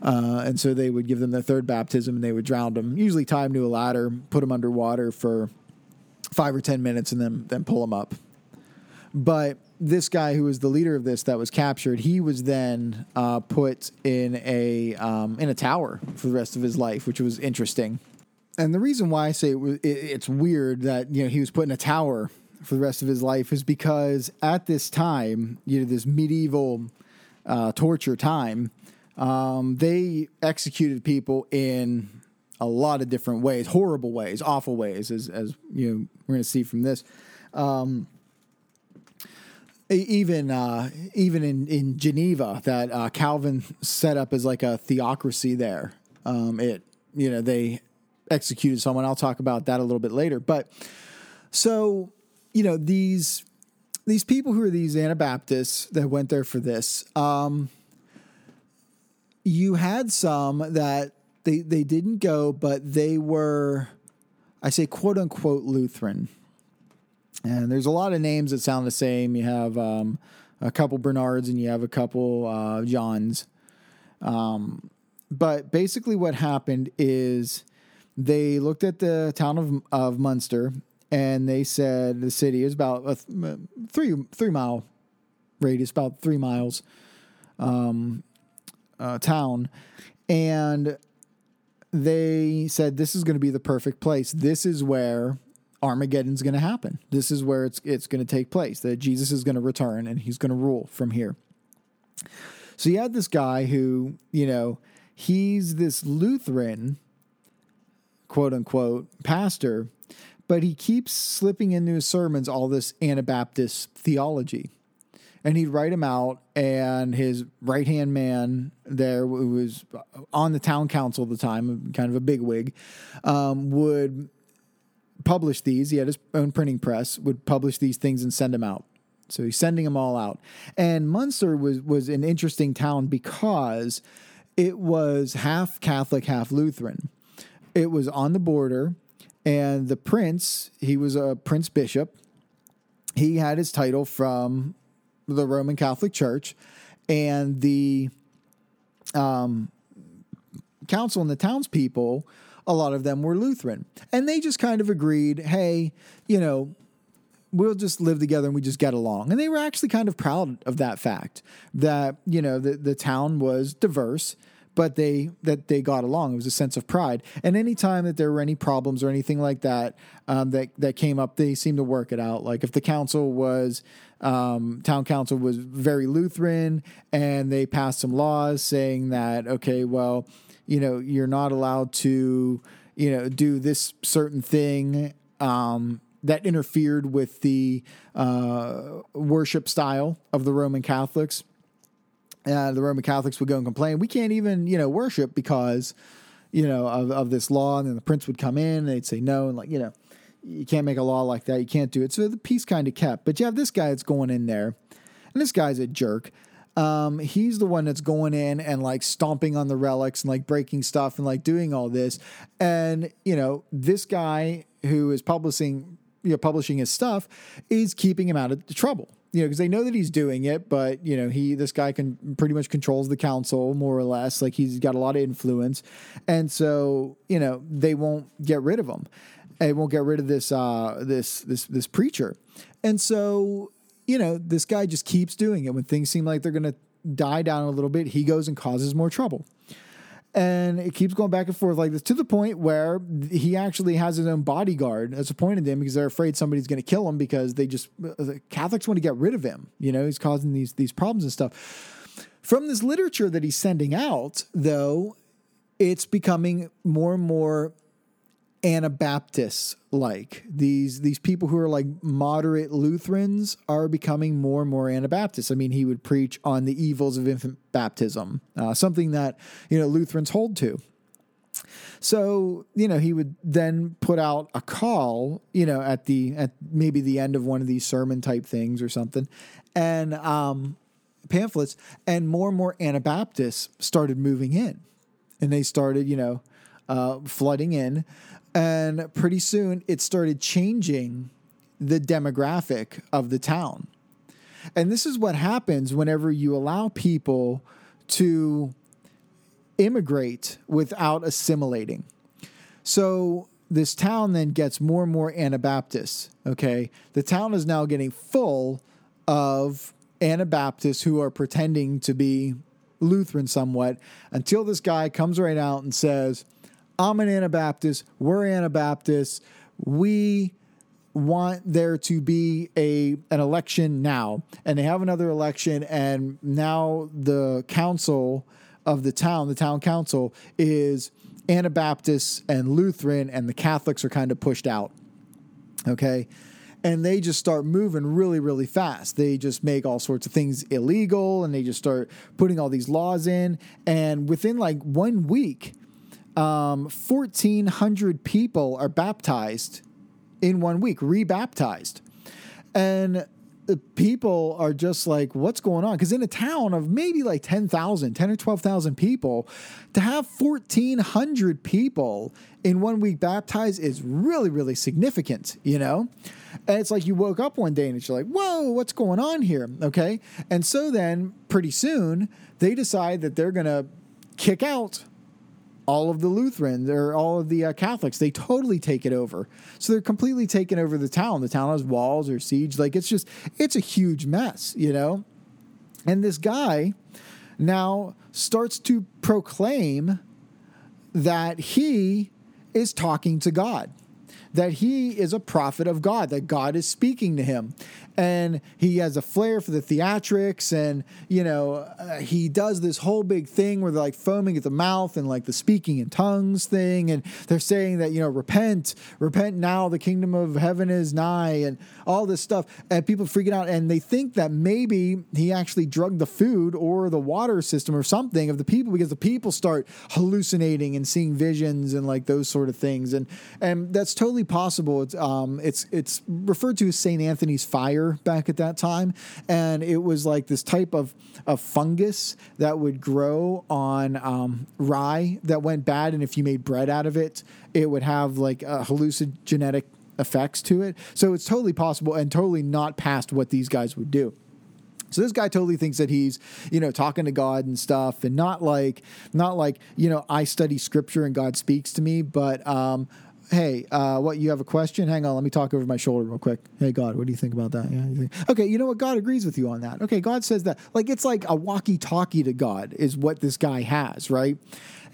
Uh, and so they would give them their third baptism and they would drown them, usually tie them to a ladder, put them underwater for five or 10 minutes, and then, then pull them up. But this guy who was the leader of this that was captured, he was then uh, put in a um, in a tower for the rest of his life, which was interesting. And the reason why I say it was, it, it's weird that you know he was put in a tower for the rest of his life is because at this time, you know, this medieval uh, torture time, um, they executed people in a lot of different ways, horrible ways, awful ways, as as you know we're going to see from this. Um, even uh, even in, in Geneva, that uh, Calvin set up as like a theocracy there. Um, it you know they executed someone. I'll talk about that a little bit later. But so you know these these people who are these Anabaptists that went there for this. Um, you had some that they they didn't go, but they were, I say quote unquote Lutheran. And there's a lot of names that sound the same. You have um, a couple Bernards and you have a couple uh, Johns. Um, but basically, what happened is they looked at the town of, of Munster and they said the city is about a th- three three mile radius, about three miles um, uh, town, and they said this is going to be the perfect place. This is where Armageddon's going to happen. This is where it's it's going to take place. That Jesus is going to return and he's going to rule from here. So you had this guy who, you know, he's this Lutheran, quote unquote, pastor, but he keeps slipping into his sermons all this Anabaptist theology. And he'd write him out, and his right hand man there, who was on the town council at the time, kind of a bigwig, um, would publish these. He had his own printing press, would publish these things and send them out. So he's sending them all out. And Munster was was an interesting town because it was half Catholic, half Lutheran. It was on the border, and the prince, he was a prince bishop. He had his title from the Roman Catholic Church, and the um, council and the townspeople a lot of them were Lutheran. And they just kind of agreed, hey, you know, we'll just live together and we just get along. And they were actually kind of proud of that fact that, you know, the, the town was diverse but they that they got along. It was a sense of pride. And anytime that there were any problems or anything like that um, that that came up, they seemed to work it out. Like if the council was um, town council was very Lutheran and they passed some laws saying that okay, well, you know, you're not allowed to, you know, do this certain thing um, that interfered with the uh, worship style of the Roman Catholics. Uh, the Roman Catholics would go and complain, we can't even, you know, worship because, you know, of, of this law. And then the prince would come in and they'd say no. And like, you know, you can't make a law like that. You can't do it. So the peace kind of kept. But you have this guy that's going in there, and this guy's a jerk. Um, he's the one that's going in and like stomping on the relics and like breaking stuff and like doing all this. And, you know, this guy who is publishing, you know, publishing his stuff is keeping him out of trouble. You know, because they know that he's doing it, but you know, he this guy can pretty much controls the council more or less. Like he's got a lot of influence, and so you know they won't get rid of him. They won't get rid of this uh, this this this preacher, and so you know, this guy just keeps doing it. When things seem like they're going to die down a little bit, he goes and causes more trouble. And it keeps going back and forth like this to the point where he actually has his own bodyguard that's appointed him because they're afraid somebody's going to kill him because they just the Catholics want to get rid of him. You know, he's causing these these problems and stuff. From this literature that he's sending out, though, it's becoming more and more Anabaptists like. These these people who are like moderate Lutherans are becoming more and more Anabaptists. I mean, he would preach on the evils of infant baptism, uh, something that you know Lutherans hold to. So you know he would then put out a call, you know, at the at maybe the end of one of these sermon type things or something, and um, pamphlets, and more and more Anabaptists started moving in, and they started you know uh, flooding in, and pretty soon it started changing the demographic of the town. And this is what happens whenever you allow people to immigrate without assimilating. So this town then gets more and more Anabaptists. Okay. The town is now getting full of Anabaptists who are pretending to be Lutheran somewhat until this guy comes right out and says, I'm an Anabaptist, we're Anabaptists, we want there to be a an election now. And they have another election and now the council of the town the town council is anabaptists and lutheran and the catholics are kind of pushed out okay? And they just start moving really really fast. They just make all sorts of things illegal and they just start putting all these laws in. And within like one week um, 1400 people are baptized in one week, rebaptized. And the people are just like, what's going on? Because in a town of maybe like 10,000, 10 or 12,000 people, to have 1,400 people in one week baptized is really, really significant, you know? And it's like you woke up one day and it's like, whoa, what's going on here? Okay. And so then pretty soon they decide that they're going to kick out all of the Lutherans or all of the uh, Catholics. They totally take it over. So they're completely taking over the town. The town has walls or siege. Like it's just, it's a huge mess, you know? And this guy now starts to proclaim that he is talking to God that he is a prophet of God, that God is speaking to him. And he has a flair for the theatrics, and you know, uh, he does this whole big thing where they're like foaming at the mouth and like the speaking in tongues thing, and they're saying that you know, repent, repent now, the kingdom of heaven is nigh, and all this stuff. And people freaking out, and they think that maybe he actually drugged the food or the water system or something of the people because the people start hallucinating and seeing visions and like those sort of things, and and that's totally possible. It's um, it's it's referred to as Saint Anthony's fire back at that time, and it was like this type of of fungus that would grow on um, rye that went bad, and if you made bread out of it, it would have like a hallucinogenic effects to it. So it's totally possible and totally not past what these guys would do. So this guy totally thinks that he's, you know, talking to God and stuff, and not like, not like, you know, I study scripture and God speaks to me, but um, hey, uh, what you have a question? Hang on, let me talk over my shoulder real quick. Hey, God, what do you think about that? Yeah, you think, okay, you know what? God agrees with you on that. Okay, God says that. Like it's like a walkie-talkie to God is what this guy has, right?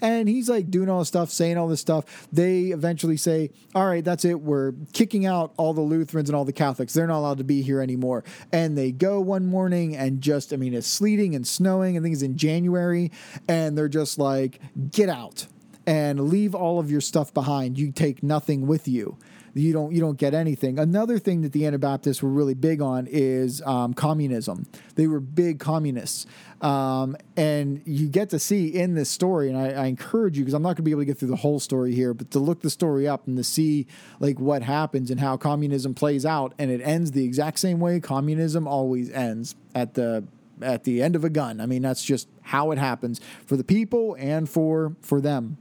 And he's like doing all this stuff, saying all this stuff. They eventually say, All right, that's it. We're kicking out all the Lutherans and all the Catholics. They're not allowed to be here anymore. And they go one morning and just, I mean, it's sleeting and snowing. I think it's in January. And they're just like, Get out and leave all of your stuff behind. You take nothing with you. You don't you don't get anything. Another thing that the Anabaptists were really big on is um, communism. They were big communists, um, and you get to see in this story. And I, I encourage you because I'm not going to be able to get through the whole story here, but to look the story up and to see like what happens and how communism plays out, and it ends the exact same way communism always ends at the at the end of a gun. I mean, that's just how it happens for the people and for for them.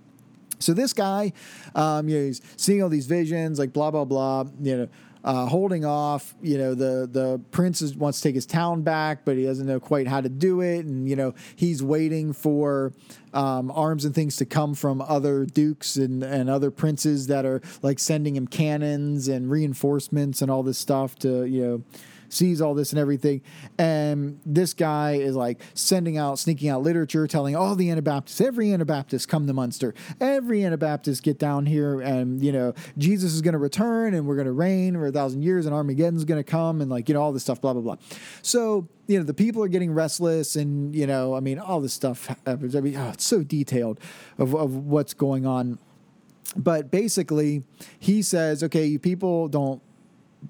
So this guy, um, you know, he's seeing all these visions, like blah blah blah. You know. Uh, holding off, you know, the the prince is, wants to take his town back, but he doesn't know quite how to do it, and you know he's waiting for um, arms and things to come from other dukes and and other princes that are like sending him cannons and reinforcements and all this stuff to you know sees all this and everything. And this guy is like sending out, sneaking out literature, telling all the Anabaptists, every Anabaptist come to Munster. Every Anabaptist get down here and, you know, Jesus is going to return and we're going to reign for a thousand years and Armageddon's going to come and like, you know, all this stuff, blah, blah, blah. So, you know, the people are getting restless and, you know, I mean, all this stuff happens. I mean, oh, it's so detailed of, of what's going on but basically, he says, okay, you people don't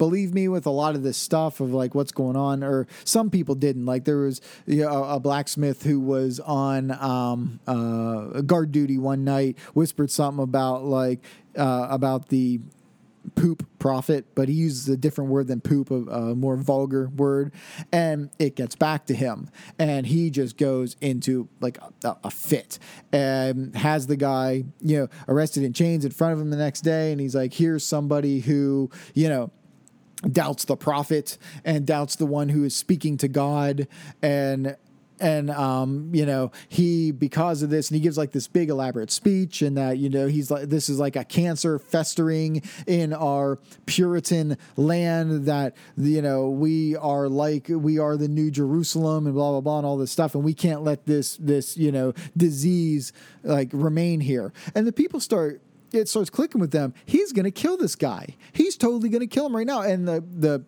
believe me with a lot of this stuff of like what's going on or some people didn't like there was you know, a, blacksmith who was on um, uh, guard duty one night whispered something about like uh, about the poop prophet, but he uses a different word than poop, a, a, more vulgar word, and it gets back to him, and he just goes into like a, a, fit and has the guy, you know, arrested in chains in front of him the next day, and he's like, "Here's somebody who, you know." Doubts the prophet and doubts the one who is speaking to God. And and um, you know he because of this and he gives like this big elaborate speech and that you know he's like this is like a cancer festering in our puritan land that you know we are like we are the new jerusalem and blah blah blah and all this stuff. And we can't let this this you know disease like remain here. And the people start it starts clicking with them he's going to kill this guy he's totally going to kill him right now and the the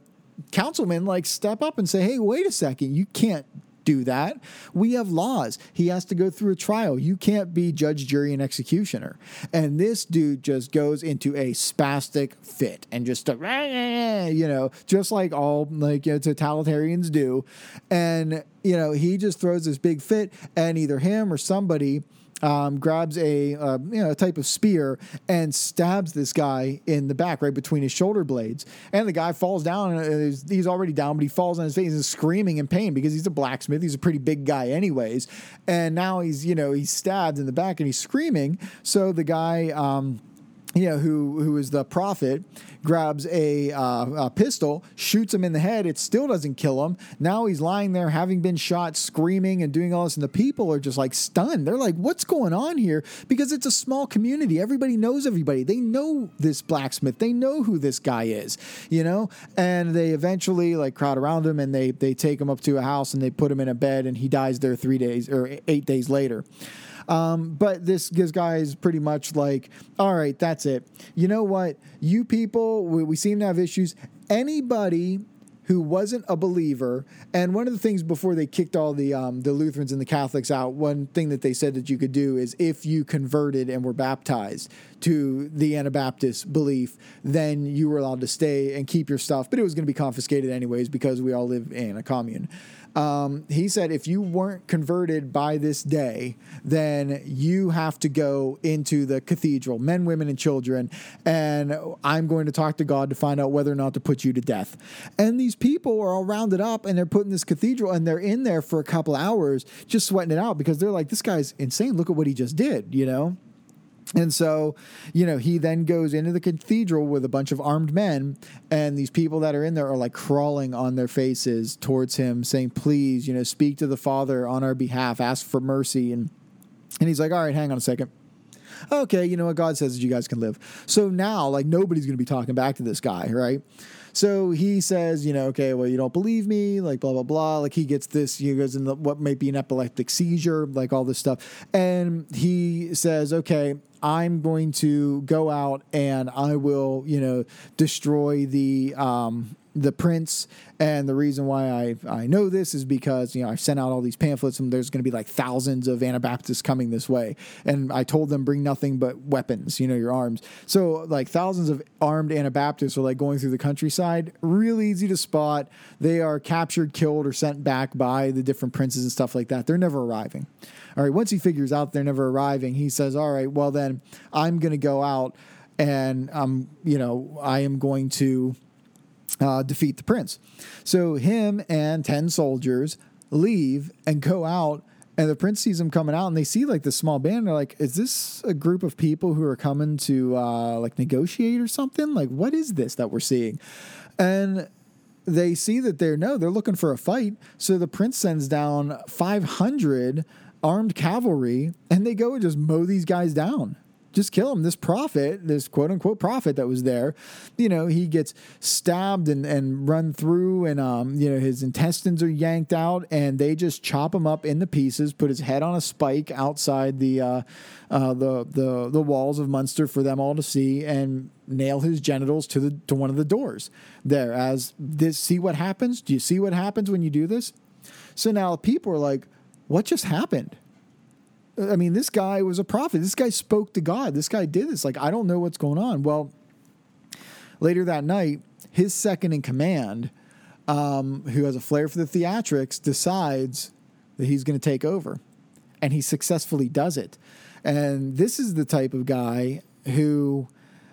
councilmen like step up and say hey wait a second you can't do that. We have laws. He has to go through a trial. You can't be judge, jury, and executioner. And this dude just goes into a spastic fit and just, you know, just like all like you know, totalitarians do. And, you know, he just throws this big fit, and either him or somebody um, grabs a uh, you know a type of spear and stabs this guy in the back, right between his shoulder blades. And the guy falls down. And he's already down, but he falls on his face and screaming in pain because he's a blacksmith. He's a pretty big guy, anyways. And now he's you know he's stabbed in the back and he's screaming. So the guy. Um, you know, who who is the prophet, grabs a, uh, a, pistol, shoots him in the head. It still doesn't kill him. Now he's lying there, having been shot, screaming and doing all this, and the people are just like stunned. They're like, "What's going on here?" Because it's a small community. Everybody knows everybody. They know this blacksmith. They know who this guy is. You know, and they eventually like crowd around him and they they take him up to a house and they put him in a bed and he dies there three days or eight days later. Um, but this, this guy is pretty much like, all right, that's it. You know what? You people, we, we seem to have issues. Anybody who wasn't a believer. And one of the things before they kicked all the um, the Lutherans and the Catholics out, one thing that they said that you could do is if you converted and were baptized to the Anabaptist belief, then you were allowed to stay and keep your stuff. But it was going to be confiscated anyways because we all live in a commune. Um, he said, if you weren't converted by this day, then you have to go into the cathedral, men, women, and children, and I'm going to talk to God to find out whether or not to put you to death. And these people are all rounded up and they're put in this cathedral and they're in there for a couple hours just sweating it out because they're like, this guy's insane. Look at what he just did, you know? And so, you know, he then goes into the cathedral with a bunch of armed men, and these people that are in there are like crawling on their faces towards him, saying, Please, you know, speak to the Father on our behalf, ask for mercy. And, and he's like, All right, hang on a second. Okay, you know what? God says that you guys can live. So now, like, nobody's going to be talking back to this guy, right? So he says, you know, okay, well, you don't believe me, like blah blah blah. Like he gets this, he goes in the, what may be an epileptic seizure, like all this stuff, and he says, okay, I'm going to go out and I will, you know, destroy the um, the prince. And the reason why I, I know this is because, you know, I sent out all these pamphlets and there's going to be like thousands of Anabaptists coming this way. And I told them bring nothing but weapons, you know, your arms. So like thousands of armed Anabaptists are like going through the countryside. Really easy to spot. They are captured, killed, or sent back by the different princes and stuff like that. They're never arriving. All right. Once he figures out they're never arriving, he says, all right, well then I'm going to go out and I'm, you know, I am going to uh, defeat the prince. So him and 10 soldiers leave and go out and the prince sees them coming out and they see like this small band they're like is this a group of people who are coming to uh, like negotiate or something like what is this that we're seeing and they see that they're no they're looking for a fight so the prince sends down 500 armed cavalry and they go and just mow these guys down just kill him. This prophet, this quote unquote prophet that was there, you know, he gets stabbed and, and run through, and um, you know, his intestines are yanked out, and they just chop him up into pieces, put his head on a spike outside the uh, uh, the the the walls of Munster for them all to see, and nail his genitals to the to one of the doors there. As this, see what happens? Do you see what happens when you do this? So now people are like, what just happened? I mean, this guy was a prophet. This guy spoke to God. This guy did this. Like, I don't know what's going on. Well, later that night, his second in command, um, who has a flair for the theatrics, decides that he's going to take over. And he successfully does it. And this is the type of guy who,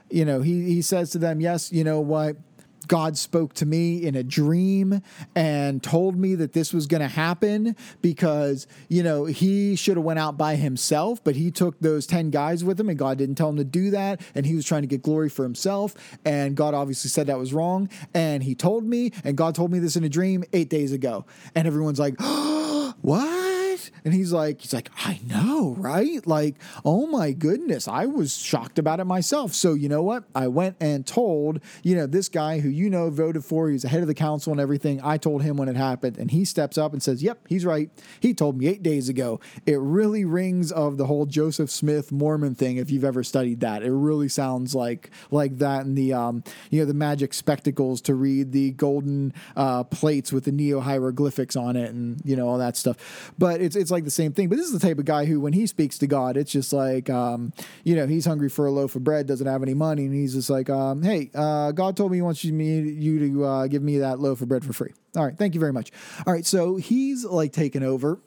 you know, he, he says to them, Yes, you know what? God spoke to me in a dream and told me that this was going to happen because, you know, he should have went out by himself, but he took those 10 guys with him and God didn't tell him to do that and he was trying to get glory for himself and God obviously said that was wrong and he told me and God told me this in a dream 8 days ago. And everyone's like, "What?" And he's like, he's like, I know, right? Like, oh my goodness, I was shocked about it myself. So you know what? I went and told, you know, this guy who you know voted for, he's the head of the council and everything. I told him when it happened, and he steps up and says, Yep, he's right. He told me eight days ago. It really rings of the whole Joseph Smith Mormon thing, if you've ever studied that. It really sounds like like that and the um, you know, the magic spectacles to read the golden uh, plates with the neo hieroglyphics on it and you know all that stuff. But it's it's like the same thing. But this is the type of guy who, when he speaks to God, it's just like, um, you know, he's hungry for a loaf of bread, doesn't have any money, and he's just like, um, hey, uh, God told me he wants you, me, you to uh, give me that loaf of bread for free. All right, thank you very much. All right, so he's like taken over.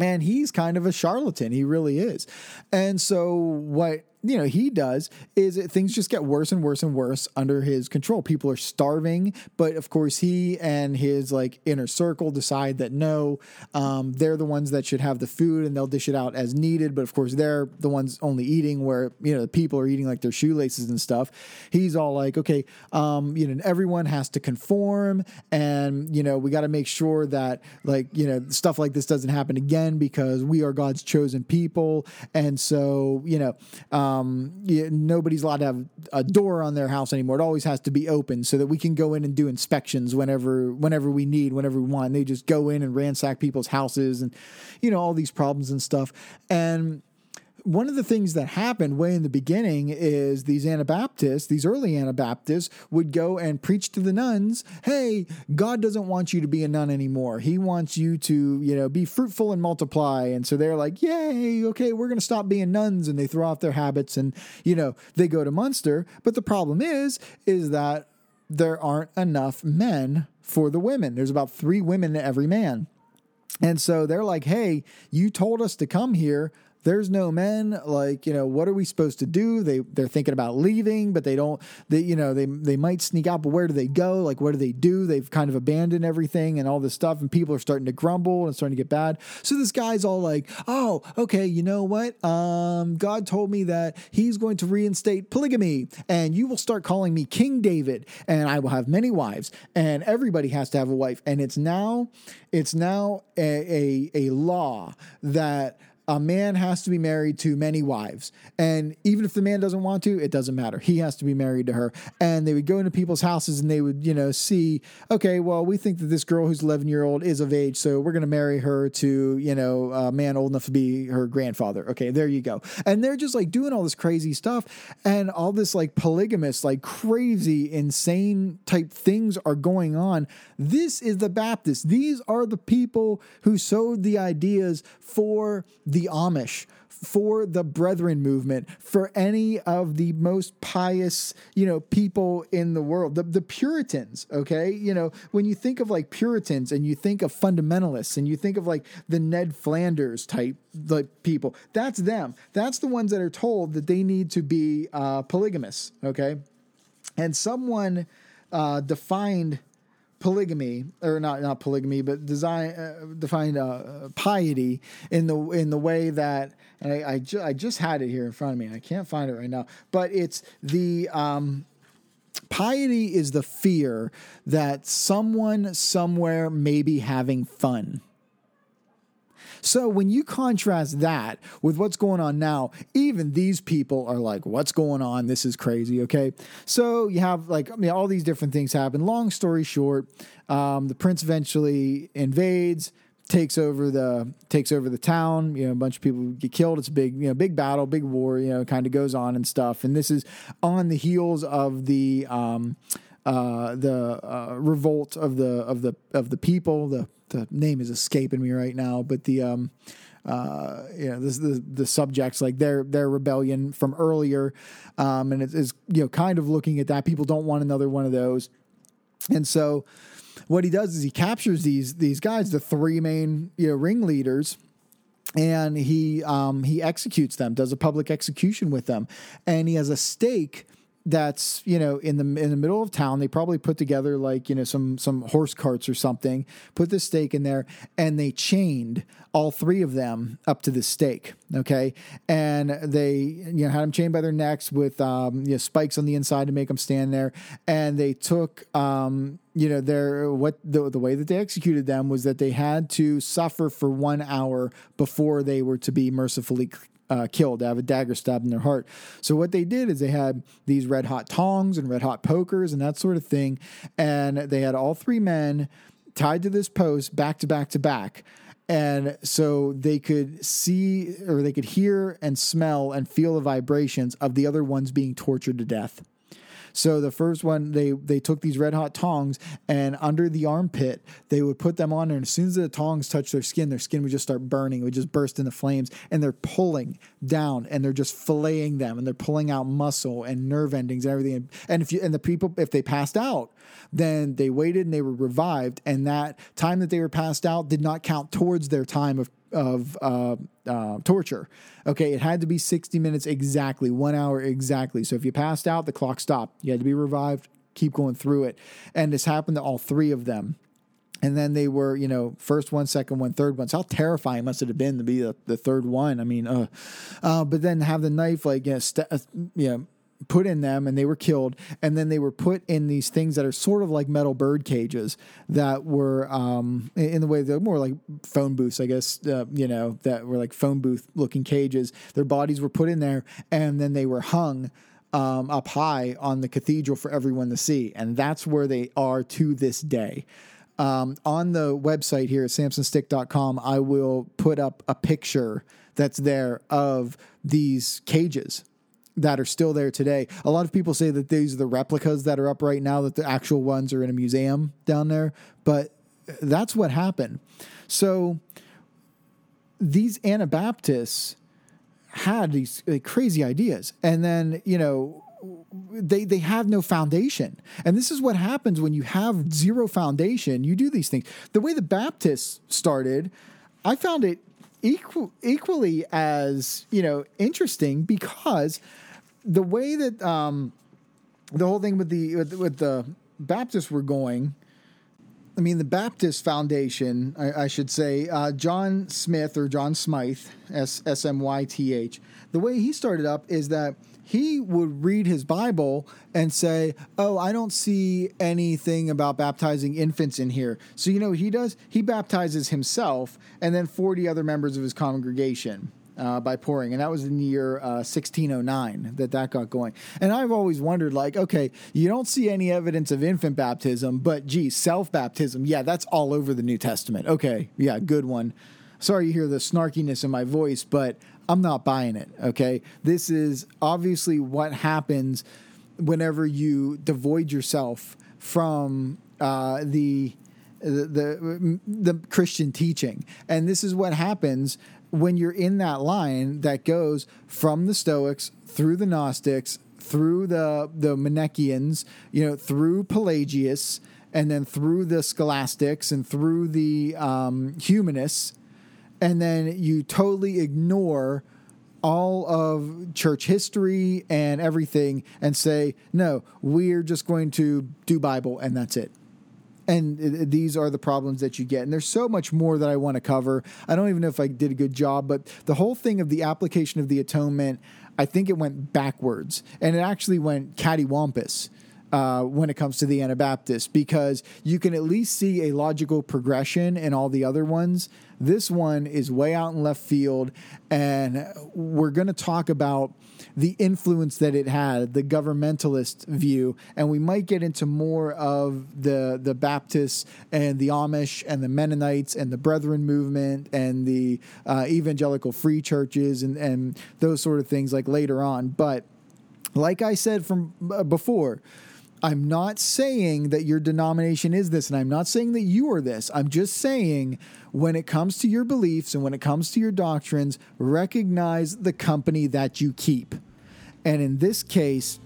And he's kind of a charlatan. He really is. And so, what you know he does is things just get worse and worse and worse under his control. People are starving but of course he and his like inner circle decide that no um, they're the ones that should have the food and they'll dish it out as needed. But of course they're the ones only eating where you know the people are eating like their shoelaces and stuff. He's all like okay um, you know everyone has to conform and you know we got to make sure that like you know stuff like this doesn't happen again because we are god's chosen people. And so you know um, um, yeah, nobody's allowed to have a door on their house anymore. It always has to be open so that we can go in and do inspections whenever whenever we need, whenever we want. And they just go in and ransack people's houses and you know all these problems and stuff. And one of the things that happened way in the beginning is these Anabaptists, these early Anabaptists, would go and preach to the nuns, hey, God doesn't want you to be a nun anymore. He wants you to, you know, be fruitful and multiply. And so they're like, yay, okay, we're going to stop being nuns. And they throw off their habits and, you know, they go to Munster. But the problem is, is that there aren't enough men for the women. There's about three women to every man. And so they're like, hey, you told us to come here there's no men like you know what are we supposed to do? They they're thinking about leaving but they don't they you know they they might sneak out but where do they go? Like what do they do? They've kind of abandoned everything and all this stuff and people are starting to grumble and starting to get bad. So this guy's all like oh okay you know what? Um god told me that he's going to reinstate polygamy and you will start calling me king david and i will have many wives and everybody has to have a wife. And it's now it's now a, a, a law that a man has to be married to many wives. And even if the man doesn't want to, it doesn't matter. He has to be married to her. And they would go into people's houses and they would, you know, see, okay, well, we think that this girl who's 11 year old is of age. So we're going to marry her to, you know, a man old enough to be her grandfather. Okay, there you go. And they're just like doing all this crazy stuff. And all this like polygamous, like crazy, insane type things are going on. This is the Baptists. These are the people who sowed the ideas for the Amish, for the Brethren movement, for any of the most pious, you know, people in the world, the, the Puritans, okay? You know, when you think of like Puritans and you think of fundamentalists and you think of like the Ned Flanders type like people, that's them. That's the ones that are told that they need to be uh, polygamous, okay? And someone uh, defined polygamy or not not polygamy but design uh, defined uh, piety in the in the way that I I, ju- I, just had it here in front of me and I can't find it right now but it's the um, piety is the fear that someone somewhere may be having fun so when you contrast that with what's going on now, even these people are like, what's going on? This is crazy. Okay. So you have like, I mean, all these different things happen. Long story short, um, the prince eventually invades takes over the takes over the town. You know, a bunch of people get killed. It's a big, you know, big battle, big war. You know, kind of goes on and stuff. And this is on the heels of the um, uh, the uh, revolt of the of the of the people. The the name is escaping me right now, but the um, uh, you know this, the the subjects like their their rebellion from earlier, um, and it is you know kind of looking at that. People don't want another one of those, and so what he does is he captures these these guys, the three main you know ringleaders and he um, he executes them, does a public execution with them, and he has a stake that's you know in the in the middle of town they probably put together like you know some some horse carts or something put the stake in there and they chained all three of them up to the stake okay? And they you know had them chained by their necks with um, you know spikes on the inside to make them stand there. And they took um, you know their what the, the way that they executed them was that they had to suffer for one hour before they were to be mercifully uh, killed. They have a dagger stabbed in their heart. So what they did is they had these red hot tongs and red hot pokers and that sort of thing, and they had all three men tied to this post back to back to back. And so they could see or they could hear and smell and feel the vibrations of the other ones being tortured to death. So the first one, they they took these red hot tongs and under the armpit, they would put them on. And as soon as the tongs touched their skin, their skin would just start burning. It would just burst into flames. And they're pulling down and they're just filleting them and they're pulling out muscle and nerve endings and everything. And if you and the people, if they passed out, then they waited and they were revived. And that time that they were passed out did not count towards their time of of uh, uh, torture. Okay, it had to be 60 minutes exactly, one hour exactly. So if you passed out, the clock stopped. You had to be revived, keep going through it. And this happened to all three of them. And then they were, you know, first one, second one, third one. So how terrifying must it have been to be the, the third one? I mean, uh, uh, but then have the knife like, you know, st- uh, you know put in them and they were killed. And then they were put in these things that are sort of like metal bird cages that were um, in the way they're more like phone booths i guess uh, you know that were like phone booth looking cages. Their bodies were put in there and then they were hung um, up high on the cathedral for everyone to see. And that's where they are to this day. Um, on the website here at samsonstick.com i will put up a picture that's there of these cages that are still there today. A lot of people say that these are the replicas that are up right now, that the actual ones are in a museum down there, but that's what happened. So these Anabaptists had these uh, crazy ideas, and then, you know, they they have no foundation. And this is what happens when you have zero foundation. You do these things. The way the Baptists started, I found it equal, equally as you know interesting because the way that um, the whole thing with the with, with, the Baptists were going. I mean, the Baptist Foundation, I, I should say, uh, John Smith or John Smythe, S S M Y T H. The way he started up is that he would read his Bible and say, Oh, I don't see anything about baptizing infants in here. So, you know he does? He baptizes himself and then 40 other members of his congregation uh, by pouring, and that was in the year uh, 1609 that that got going. And I've always wondered, like, okay, you don't see any evidence of infant baptism, but gee, self baptism, yeah, that's all over the New Testament. Okay, yeah, good one. Sorry you hear the snarkiness in my voice, but I'm not buying it. Okay, this is obviously what happens whenever you devoid yourself from uh, the the, the, the Christian teaching. And this is what happens when you're in that line that goes from the Stoics through the Gnostics, through the the Manichaeans, you know, through Pelagius, and then through the Scholastics and through the um, Humanists, and then you totally ignore all of church history and everything and say, no, we're just going to do Bible and that's it and these are the problems that you get. And there's so much more that I want to cover. I don't even know if I did a good job, but the whole thing of the application of the atonement, I think it went backwards and it actually went cattywampus. Uh, when it comes to the Anabaptists, because you can at least see a logical progression in all the other ones. This one is way out in left field, and we're going to talk about the influence that it had, the governmentalist view, and we might get into more of the the Baptists and the Amish and the Mennonites and the Brethren movement and the uh, evangelical free churches and and those sort of things like later on. But like I said from uh, before, I'm not saying that your denomination is this, and I'm not saying that you are this. I'm just saying when it comes to your beliefs and when it comes to your doctrines, recognize the company that you keep. And in this case,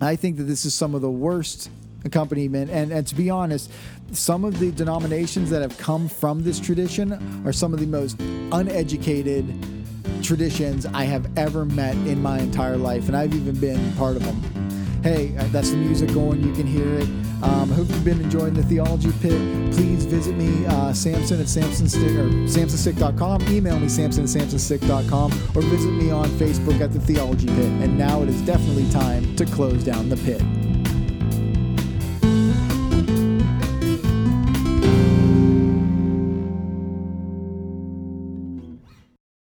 I think that this is some of the worst accompaniment. And, and to be honest, some of the denominations that have come from this tradition are some of the most uneducated traditions I have ever met in my entire life. And I've even been part of them. Hey, uh, that's the music going. You can hear it. Um, I hope you've been enjoying the Theology Pit. Please visit me, uh, Samson at samsonstick or samsonstick.com. Email me, samson at samsonstick.com, or visit me on Facebook at the Theology Pit. And now it is definitely time to close down the pit.